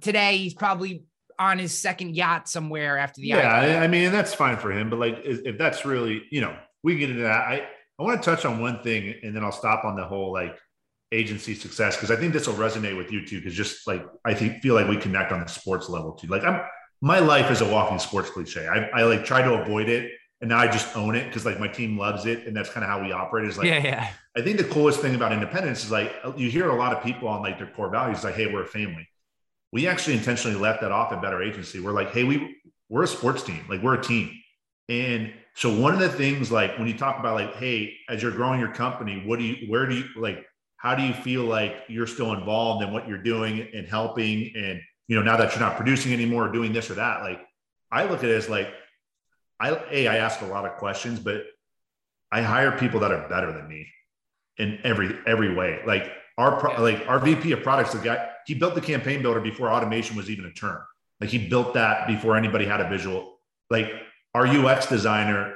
today he's probably on his second yacht somewhere after the yeah. I mean, that's fine for him. But like, if that's really, you know, we get into that. I I want to touch on one thing, and then I'll stop on the whole like agency success because I think this will resonate with you too. Because just like I think feel like we connect on the sports level too. Like I'm my life is a walking sports cliche. I, I like try to avoid it and now I just own it because like my team loves it, and that's kind of how we operate. Is like, yeah, yeah. I think the coolest thing about independence is like you hear a lot of people on like their core values, like, hey, we're a family. We actually intentionally left that off at Better Agency. We're like, hey, we we're a sports team, like we're a team. And so one of the things, like when you talk about like, hey, as you're growing your company, what do you, where do you like, how do you feel like you're still involved in what you're doing and helping? And you know, now that you're not producing anymore, or doing this or that, like I look at it as like I a I ask a lot of questions, but I hire people that are better than me in every every way. Like our pro, like our VP of products, the guy he built the campaign builder before automation was even a term. Like he built that before anybody had a visual. Like our UX designer,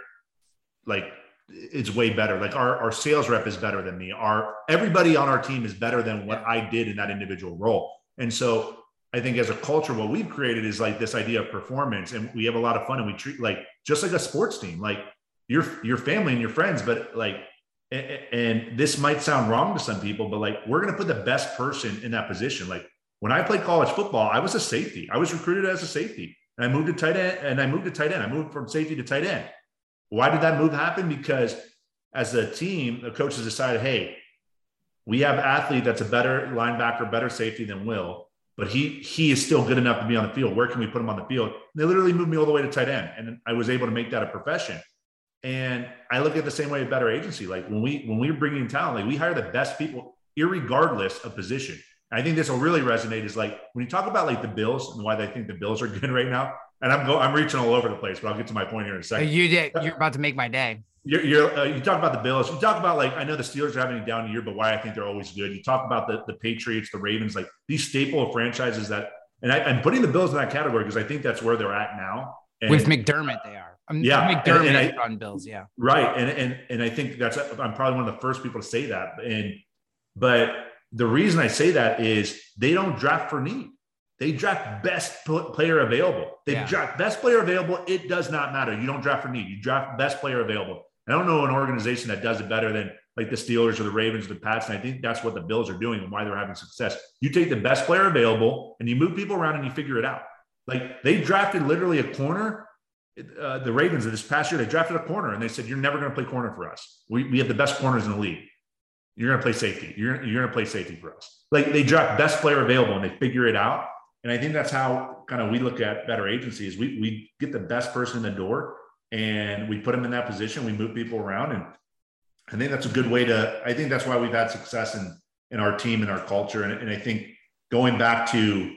like it's way better. Like our, our sales rep is better than me. Our everybody on our team is better than what I did in that individual role. And so I think as a culture, what we've created is like this idea of performance, and we have a lot of fun, and we treat like just like a sports team, like your your family and your friends. But like, and this might sound wrong to some people, but like we're going to put the best person in that position. Like when I played college football, I was a safety. I was recruited as a safety, and I moved to tight end. And I moved to tight end. I moved from safety to tight end. Why did that move happen? Because as a team, the coaches decided, hey, we have athlete that's a better linebacker, better safety than Will but he he is still good enough to be on the field. Where can we put him on the field? And they literally moved me all the way to tight end, and I was able to make that a profession. And I look at the same way at Better Agency. Like when we when we are bringing in talent, like we hire the best people, regardless of position. I think this will really resonate. Is like when you talk about like the Bills and why they think the Bills are good right now. And I'm go I'm reaching all over the place, but I'll get to my point here in a second. You did. You're about to make my day. You're, you're uh, you talk about the Bills. You talk about like I know the Steelers are having a down year, but why I think they're always good. You talk about the the Patriots, the Ravens, like these staple franchises that. And I, am putting the Bills in that category because I think that's where they're at now. And, With McDermott, they are. I'm, yeah, McDermott and, and I, on Bills. Yeah, right. And and and I think that's I'm probably one of the first people to say that. And but the reason I say that is they don't draft for need. They draft best player available. They yeah. draft best player available. It does not matter. You don't draft for need. You draft best player available. I don't know an organization that does it better than like the Steelers or the Ravens or the Pats. And I think that's what the Bills are doing and why they're having success. You take the best player available and you move people around and you figure it out. Like they drafted literally a corner. Uh, the Ravens this past year, they drafted a corner and they said, You're never going to play corner for us. We, we have the best corners in the league. You're going to play safety. You're, you're going to play safety for us. Like they draft best player available and they figure it out. And I think that's how kind of we look at better agencies. We, we get the best person in the door and we put them in that position. We move people around. And I think that's a good way to, I think that's why we've had success in, in our team and our culture. And, and I think going back to,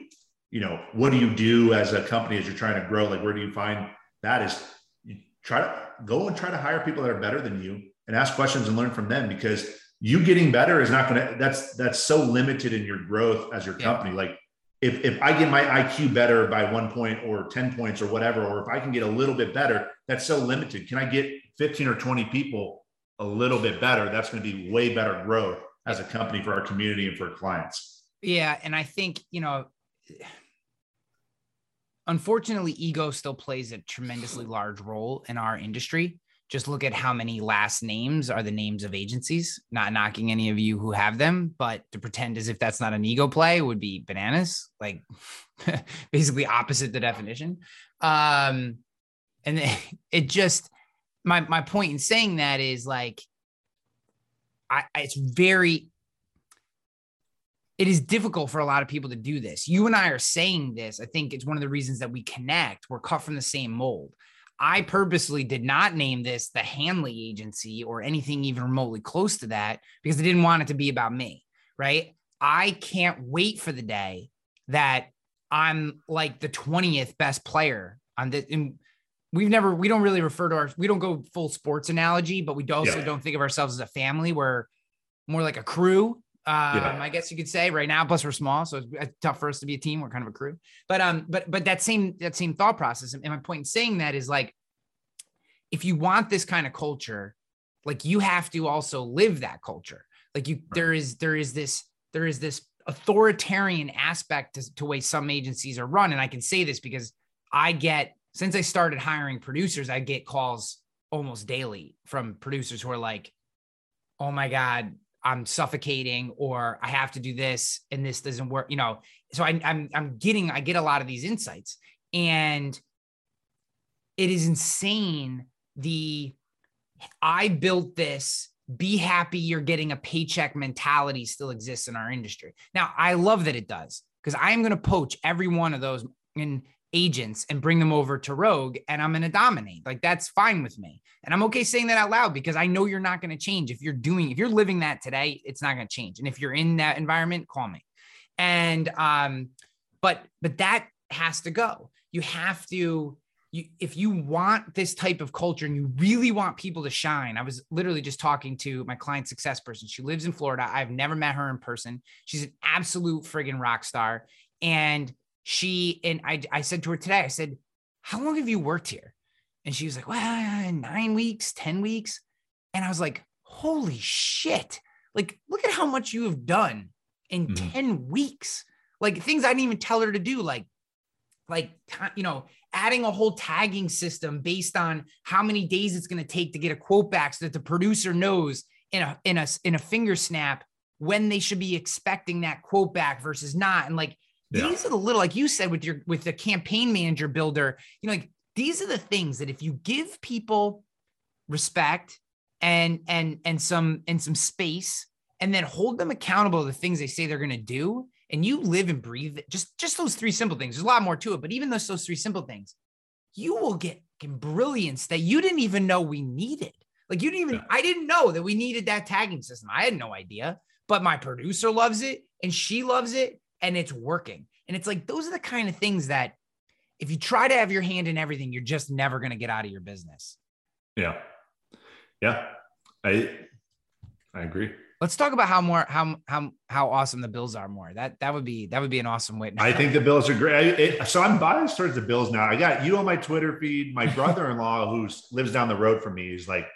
you know, what do you do as a company as you're trying to grow? Like, where do you find that is you try to go and try to hire people that are better than you and ask questions and learn from them because you getting better is not going to that's that's so limited in your growth as your company. Yeah. like if if i get my iq better by one point or 10 points or whatever or if i can get a little bit better that's so limited. Can i get 15 or 20 people a little bit better? That's going to be way better growth as a company for our community and for clients. Yeah and i think you know unfortunately ego still plays a tremendously large role in our industry just look at how many last names are the names of agencies. Not knocking any of you who have them, but to pretend as if that's not an ego play would be bananas, like basically opposite the definition. Um, and it just my my point in saying that is like, I it's very it is difficult for a lot of people to do this. You and I are saying this. I think it's one of the reasons that we connect. We're cut from the same mold. I purposely did not name this the Hanley agency or anything even remotely close to that because I didn't want it to be about me, right? I can't wait for the day that I'm like the 20th best player on this. And we've never, we don't really refer to our, we don't go full sports analogy, but we also yeah. don't think of ourselves as a family. We're more like a crew um, yeah. I guess you could say right now, plus we're small, so it's tough for us to be a team. We're kind of a crew, but um, but but that same that same thought process, and my point in saying that is like, if you want this kind of culture, like you have to also live that culture. Like you, right. there is there is this there is this authoritarian aspect to, to way some agencies are run, and I can say this because I get since I started hiring producers, I get calls almost daily from producers who are like, "Oh my god, I'm suffocating or I have to do this and this doesn't work, you know. So I, I'm I'm getting I get a lot of these insights, and it is insane. The I built this. Be happy you're getting a paycheck mentality still exists in our industry. Now I love that it does because I am going to poach every one of those in agents and bring them over to Rogue and I'm going to dominate. Like that's fine with me. And I'm okay saying that out loud because I know you're not going to change. If you're doing, if you're living that today, it's not going to change. And if you're in that environment, call me. And, um, but, but that has to go. You have to, you, if you want this type of culture and you really want people to shine, I was literally just talking to my client success person. She lives in Florida. I've never met her in person. She's an absolute friggin' rock star. And she and I, I said to her today, I said, How long have you worked here? And she was like, Well, nine weeks, 10 weeks. And I was like, Holy shit. Like, look at how much you have done in mm-hmm. 10 weeks. Like things I didn't even tell her to do, like, like, you know, adding a whole tagging system based on how many days it's going to take to get a quote back so that the producer knows in a in a in a finger snap when they should be expecting that quote back versus not. And like yeah. These are the little, like you said, with your with the campaign manager builder, you know, like these are the things that if you give people respect and and and some and some space and then hold them accountable to the things they say they're going to do and you live and breathe just just those three simple things. There's a lot more to it, but even those those three simple things, you will get brilliance that you didn't even know we needed. Like you didn't even, I didn't know that we needed that tagging system. I had no idea, but my producer loves it and she loves it and it's working. And it's like, those are the kind of things that if you try to have your hand in everything, you're just never going to get out of your business. Yeah. Yeah. I, I agree. Let's talk about how more how how how awesome the Bills are more. That that would be that would be an awesome way. I think the Bills are great. It, so I'm biased towards the Bills now. I got you on my Twitter feed. My brother-in-law, who lives down the road from me, is like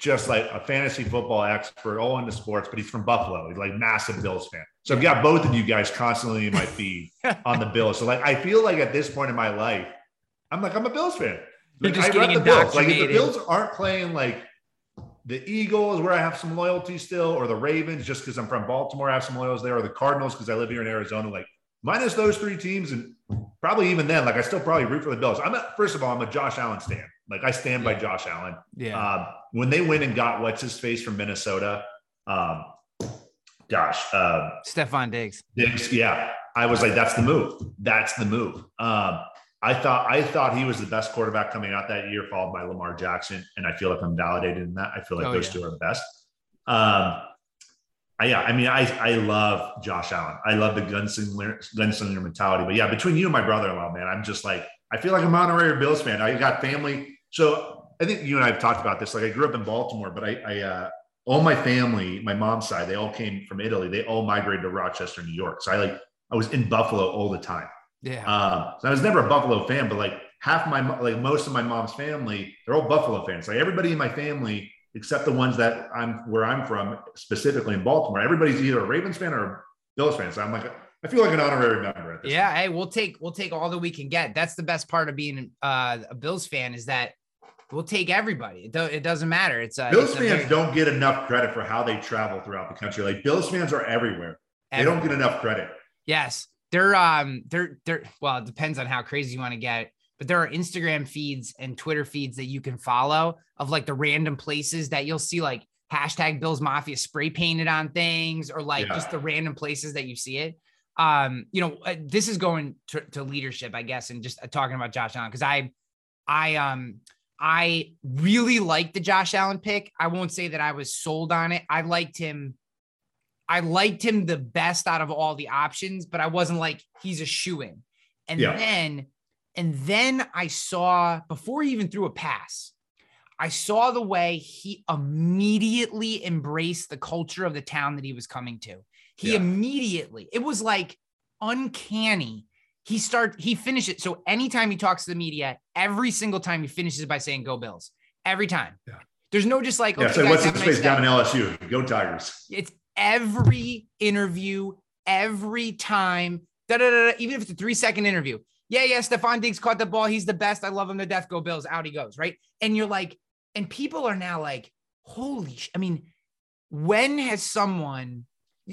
just like a fantasy football expert, all into sports, but he's from Buffalo. He's like massive Bills fan. So I've got both of you guys constantly in my feed on the Bills. So like I feel like at this point in my life, I'm like I'm a Bills fan. Like, just I getting the Bills. Like if the. Bills aren't playing like the Eagles, where I have some loyalty still, or the Ravens, just because I'm from Baltimore, I have some loyalties there, or the Cardinals because I live here in Arizona. Like minus those three teams, and probably even then, like I still probably root for the Bills. I'm a, first of all, I'm a Josh Allen stan. Like I stand by Josh Allen. Yeah. Um, when they went and got what's his face from Minnesota, um, gosh, uh, Stefon Diggs. Diggs, yeah, I was like, that's the move. That's the move. Um, I thought I thought he was the best quarterback coming out that year, followed by Lamar Jackson, and I feel like I'm validated in that. I feel like Oh, those yeah. two are the best. Um, I, yeah, I mean, I I love Josh Allen. I love the gunslinger gunslinger mentality. But yeah, between you and my brother-in-law, man, I'm just like I feel like I'm an honorary Bills fan. I got family, so I think you and I have talked about this. Like I grew up in Baltimore, but I, I uh, all my family, my mom's side, they all came from Italy. They all migrated to Rochester, New York. So I like I was in Buffalo all the time. Yeah. Um, so I was never a Buffalo fan, but like half my like most of my mom's family, they're all Buffalo fans. Like everybody in my family, except the ones that I'm where I'm from, specifically in Baltimore, everybody's either a Ravens fan or a Bills fan. So I'm like, I feel like an honorary member. At this Yeah, hey, we'll take we'll take all that we can get. That's the best part of being uh, a Bills fan is that we'll take everybody. It, do, it doesn't matter. It's a, Bills it's fans very- don't get enough credit for how they travel throughout the country. Like Bills fans are everywhere. They don't get enough credit. Yes, they're um they're they're well, it depends on how crazy you want to get. But there are Instagram feeds and Twitter feeds that you can follow of like the random places that you'll see like hashtag Bills Mafia spray painted on things or like Yeah. just the random places that you see it. Um, you know, uh, this is going to, to leadership, I guess, and just uh, talking about Josh Allen because I, I um, I really liked the Josh Allen pick. I won't say that I was sold on it. I liked him. I liked him the best out of all the options, but I wasn't like he's a shoe in. And Yeah. then, and then I saw before he even threw a pass, I saw the way he immediately embraced the culture of the town that he was coming to. He Yeah. immediately, it was like uncanny. He start he finishes. So anytime he talks to the media, every single time he finishes by saying "Go Bills." Every time. Yeah. There's no just like Yeah. So guys, what's have his face down in LSU? Go Tigers. It's every interview, every time. Da, da, da, da, even if it's a three second interview. Yeah, yeah. Stefon Diggs caught the ball. He's the best. I love him to death. Go Bills. Out he goes. Right. And you're like, and people are now like, holy, sh-. I mean, when has someone,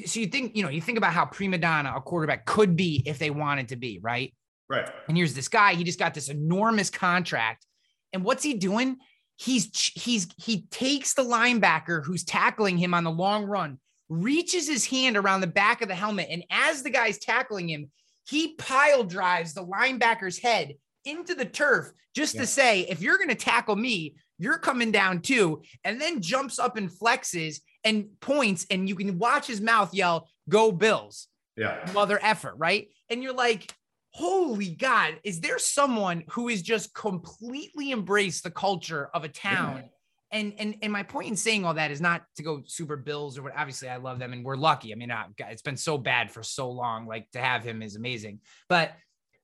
so you think, you know, you think about how prima donna a quarterback could be if they wanted to be, right? Right. And here's this guy, he just got this enormous contract. And what's he doing? He's he's he takes the linebacker who's tackling him on the long run, reaches his hand around the back of the helmet, and as the guy's tackling him, he pile drives the linebacker's head into the turf just Yeah. to say, if you're going to tackle me, you're coming down too, and then jumps up and flexes and points, and you can watch his mouth yell, "Go Bills!" Yeah. mother effort, right? And you're like, holy God, is there someone who is just completely embraced the culture of a town? And and and my point in saying all that is not to go super Bills or what. Obviously, I love them and we're lucky. I mean, uh, God, it's been so bad for so long. Like to have him is amazing, but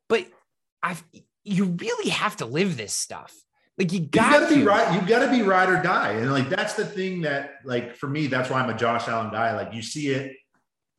but I've you really have to live this stuff. Like you You got gotta be right. You gotta be ride or die. And like that's the thing that, like, for me, that's why I'm a Josh Allen guy. Like you see it,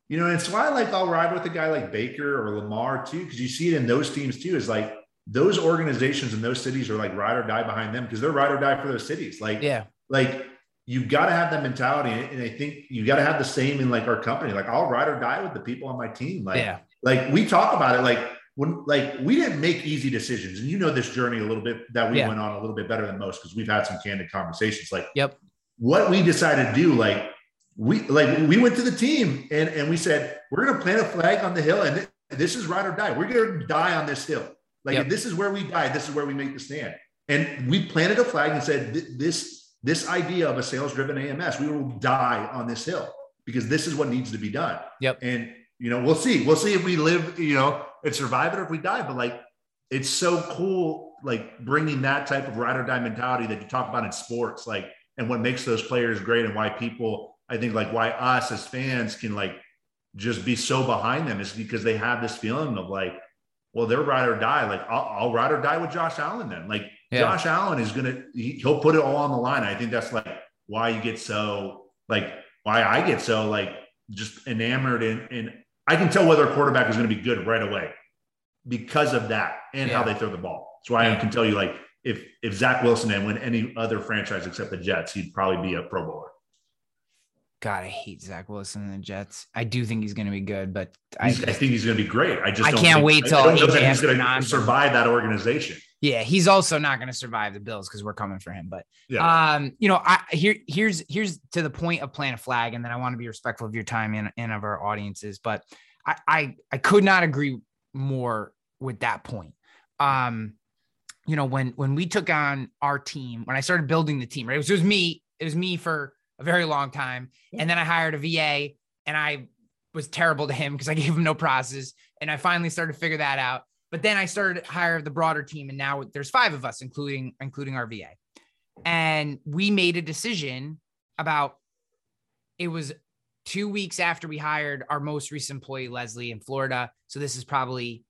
you know, and it's why like I'll ride with a guy like Baker or Lamar too, because you see it in those teams too. Is like those organizations in those cities are like ride or die behind them because they're ride or die for those cities. Like, Yeah, like you've got to have that mentality. And I think you got to have the same in like our company. Like I'll ride or die with the people on my team. Like, yeah, like we talk about it like when like we didn't make easy decisions and you know this journey a little bit that we Yeah. went on a little bit better than most because we've had some candid conversations like Yep. what we decided to do like we like we went to the team and and we said we're going to plant a flag on the hill and th- this is ride or die. We're going to die on this hill. Like Yep. this is where we die. This is where we make the stand. And we planted a flag and said this this idea of a sales driven AMS. We will die on this hill because this is what needs to be done. Yep. And you know we'll see. We'll see if we live. You know and survive it or if we die. But like it's so cool like bringing that type of ride or die mentality that you talk about in sports like and what makes those players great and why people i think like why us as fans can like just be so behind them is because they have this feeling of like well they're ride or die like i'll, I'll ride or die with josh allen then like Yeah. josh allen is gonna he, he'll put it all on the line i think that's like why you get so like why i get so like just enamored in in i can tell whether a quarterback is going to be good right away because of that and how they throw the ball. So I can tell you, like, if if Zach Wilson had win any other franchise except the Jets, he'd probably be a Pro Bowler. God, I hate Zach Wilson and the Jets. I do think he's going to be good, but I, I, think he's going to be great. I just I can't think- wait I till that has he's to going to survive that organization. yeah, he's also not going to survive the Bills because we're coming for him. But Yeah, um, you know, I here here's here's to the point of plant a flag, and then I want to be respectful of your time and, and of our audiences. But I, I I could not agree more with that point. Um, you know, when when we took on our team, when I started building the team, right? It was, it was me, it was me for a very long time. And then I hired a VA and I was terrible to him because I gave him no process. And I finally started to figure that out. But then I started to hire the broader team, and now there's five of us, including including our VA. And we made a decision about it was two weeks after we hired our most recent employee, Leslie, in Florida. So this is probably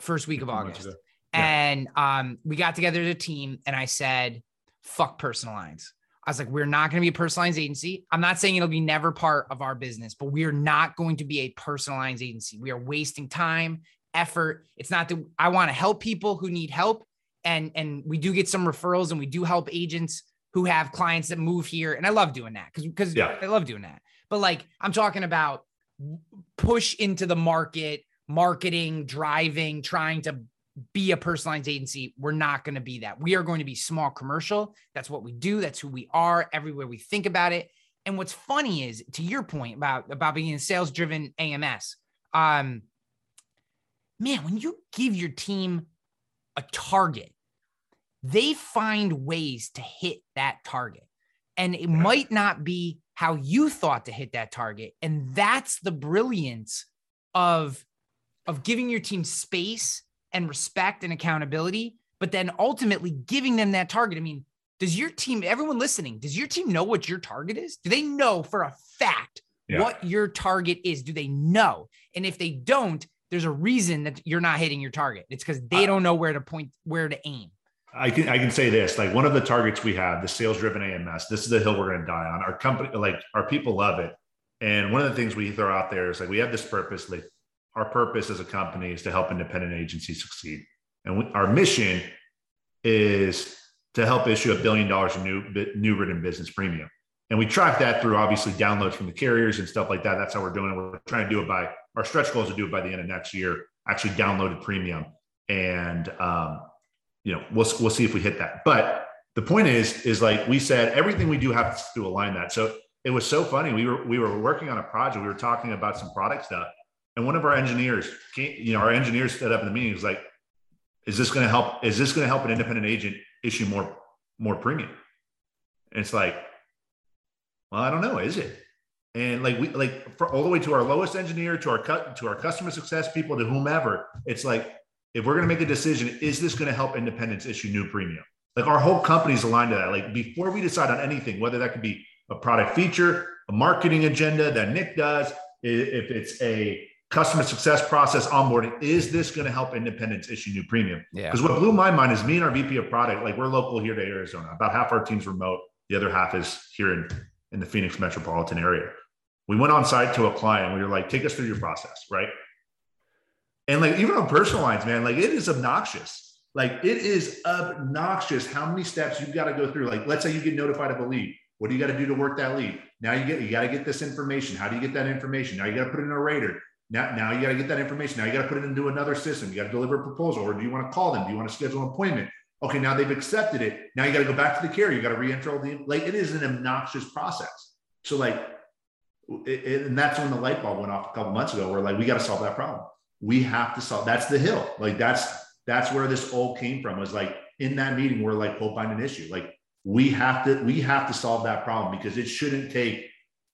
first week of August. Yeah. And um, we got together as a team, and I said, fuck personal lines. I was like, we're not going to be a personalized agency. I'm not saying it'll be never part of our business, but we are not going to be a personalized agency. We are wasting time, effort. It's not that I want to help people who need help. And, and we do get some referrals and we do help agents who have clients that move here. And I love doing that because because Yeah. I love doing that. But like I'm talking about push into the market, marketing, driving, trying to be a personalized agency. We're not going to be that. We are going to be small commercial. That's what we do. That's who we are everywhere we think about it. And what's funny is to your point about, about being a sales driven AMS. Um, man, when you give your team a target, they find ways to hit that target. And it might not be how you thought to hit that target. And that's the brilliance of, of giving your team space and respect and accountability, but then ultimately giving them that target. I mean, does your team, everyone listening, does your team know what your target is? Do they know for a fact Yeah. what your target is? Do they know? And if they don't, there's a reason that you're not hitting your target. It's because they don't know where to point, where to aim. I can I can say this like one of the targets we have, the sales driven AMS. This is the hill we're going to die on. Our company, like our people, love it. And one of the things we throw out there is like we have this purpose. Like our purpose as a company is to help independent agencies succeed, and we, our mission is to help issue a billion dollars in new new written business premium. And we track that through obviously downloads from the carriers and stuff like that. That's how we're doing it. We're trying to do it by our stretch goal is to do it by the end of next year. Actually, downloaded premium, and um, you know we'll we'll see if we hit that. But the point is is like we said, everything we do has to align that. So it was so funny. We were we were working on a project. We were talking about some product stuff, and one of our engineers, came, you know, our engineers stood up in the meeting. Was like, "Is this going to help? Is this going to help an independent agent issue more more premium?" And it's like, well, I don't know. Is it? And like we like for all the way to our lowest engineer, to our cut to our customer success people, to whomever, it's like if we're going to make a decision, is this going to help independents issue new premium? Like our whole company's aligned to that. Like before we decide on anything, whether that could be a product feature, a marketing agenda that Nick does, if it's a customer success process onboarding, is this going to help independents issue new premium? Yeah. Because what blew my mind is me and our VP of product, like we're local here to Arizona. About half our team's remote. The other half is here in, in the Phoenix metropolitan area. We went on site to a client. We were like, take us through your process, right? And like even on personal lines, man, like it is obnoxious. Like it is obnoxious how many steps you've got to go through. Like, let's say you get notified of a lead. What do you got to do to work that lead? Now you get you got to get this information. How do you get that information? Now you got to put it in a rater. Now, now you got to get that information. Now you got to put it into another system. You got to deliver a proposal, or do you want to call them? Do you want to schedule an appointment? Okay, now they've accepted it. Now you got to go back to the carrier. You got to re-enter all the like. It is an obnoxious process So like, it, and that's when the light bulb went off a couple months ago. We're like, we got to solve that problem. We have to solve. That's the hill. Like that's that's where this all came from. Was like in that meeting, we're like, we'll find an issue. Like we have to we have to solve that problem because it shouldn't take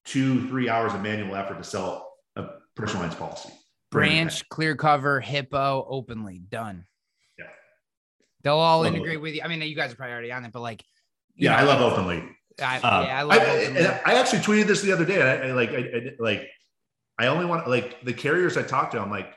two three hours of manual effort to sell personal lines policy. Branch, Clearcover, hippo, openly done. Yeah. They'll all Love integrate it. with you. I mean, you guys are probably already on it, but like, Yeah, I love openly. I, Uh, yeah, I love I, openly. I, I actually tweeted this the other day. I, I like, I, like, I only want like the carriers I talk to. I'm like,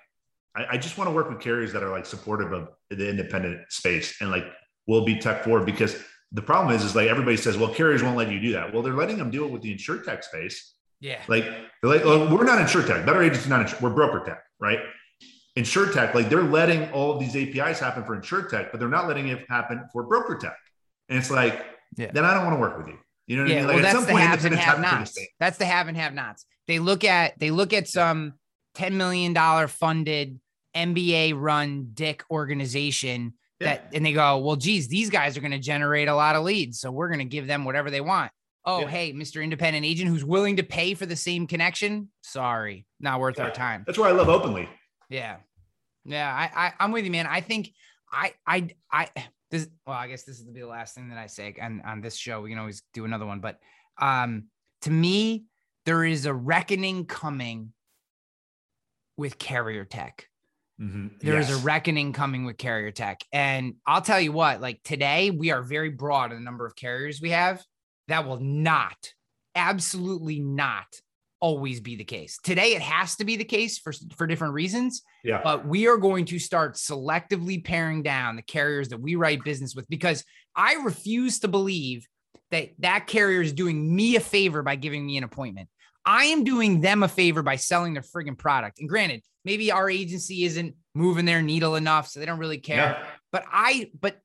I, I just want to work with carriers that are like supportive of the independent space and like will be tech forward because the problem is, is like everybody says, well, carriers won't let you do that. Well, they're letting them do it with the insurtech space. Yeah. Like, they're like, well, we're not insurtech. Better agency, not insure. We're broker tech, right? Insurtech, like they're letting all of these APIs happen for insurtech, but they're not letting it happen for broker tech. And it's like, Yeah. then I don't want to work with you. You know what I Yeah, mean? well, Like, at that's some the point, haves and have have to take a nots. That's the have and have nots. They look at they look at some ten million dollar funded MBA run dick organization that, and they go, well, geez, these guys are going to generate a lot of leads, so we're going to give them whatever they want. Oh, Yeah. hey, Mr. Independent Agent, who's willing to pay for the same connection? Sorry, not worth our time. That's why I love openly. Yeah. Yeah. I, I I'm with you, man. I think I I I this well, I guess this is the last thing that I say on, on this show. We can always do another one, but um to me, there is a reckoning coming with carrier tech. There is Yes. a reckoning coming with carrier tech. And I'll tell you what, like today, we are very broad in the number of carriers we have. That will not, absolutely not always be the case. Today, it has to be the case for, for different reasons, yeah. but we are going to start selectively paring down the carriers that we write business with because I refuse to believe that that carrier is doing me a favor by giving me an appointment. I am doing them a favor by selling their friggin' product. And granted, maybe our agency isn't moving their needle enough, so they don't really care. Yeah. But I, but,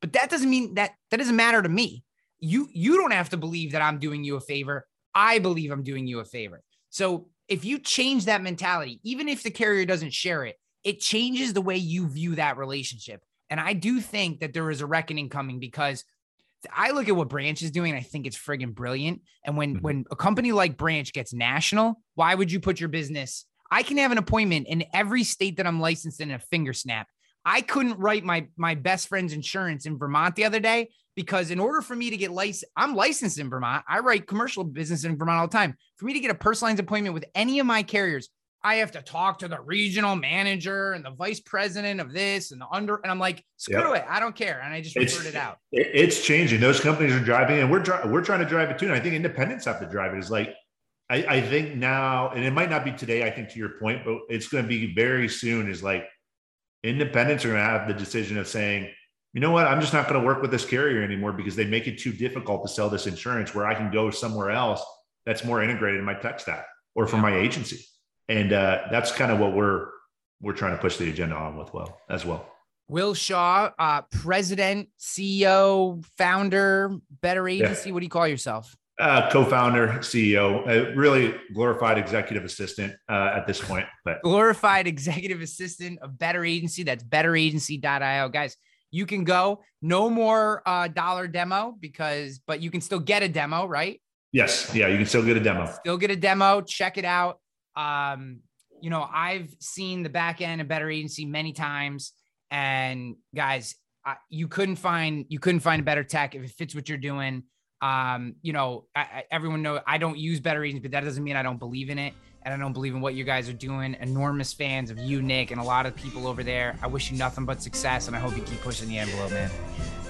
but that doesn't mean that that doesn't matter to me. You, you don't have to believe that I'm doing you a favor. I believe I'm doing you a favor. So if you change that mentality, even if the carrier doesn't share it, it changes the way you view that relationship. And I do think that there is a reckoning coming because I look at what Branch is doing. I think it's friggin' brilliant. And when Mhm. when a company like Branch gets national, why would you put your business? I can have an appointment in every state that I'm licensed in a finger snap. I couldn't write my my best friend's insurance in Vermont the other day because in order for me to get licensed, I'm licensed in Vermont. I write commercial business in Vermont all the time. For me to get a personal lines appointment with any of my carriers, I have to talk to the regional manager and the vice president of this and the under. And I'm like, screw it, I don't care. And I just It's- referred it out. It- it's changing. Those companies are driving, and we're dri- we're trying to drive it too. And I think independents have to drive it. Is like, I, I think now, and it might not be today. I think to your point, but it's going to be very soon. Is like, independents are going to have the decision of saying, you know what, I'm just not going to work with this carrier anymore because they make it too difficult to sell this insurance. Where I can go somewhere else that's more integrated in my tech stack or for my agency, and uh, that's kind of what we're we're trying to push the agenda on with well as well. Will Shaw, uh, president, CEO, founder, better agency. What do you call yourself? uh, co-founder, CEO, a really glorified executive assistant uh, at this point. But glorified executive assistant of Better Agency. That's betteragency.io. Guys, you can go. No more uh, dollar demo because, but you can still get a demo, right? yes, yeah, you can still get a demo. Still get a demo. Check it out. Um, you know, I've seen the back end of Better Agency many times, and guys, you couldn't find you couldn't find a better tech if it fits what you're doing. Um, you know, I, I, everyone know I don't use Better Agency, but that doesn't mean I don't believe in it, and I don't believe in what you guys are doing. Enormous fans of you, Nick, and a lot of people over there. I wish you nothing but success, and I hope you keep pushing the envelope, man.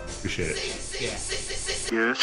Appreciate it. Yeah.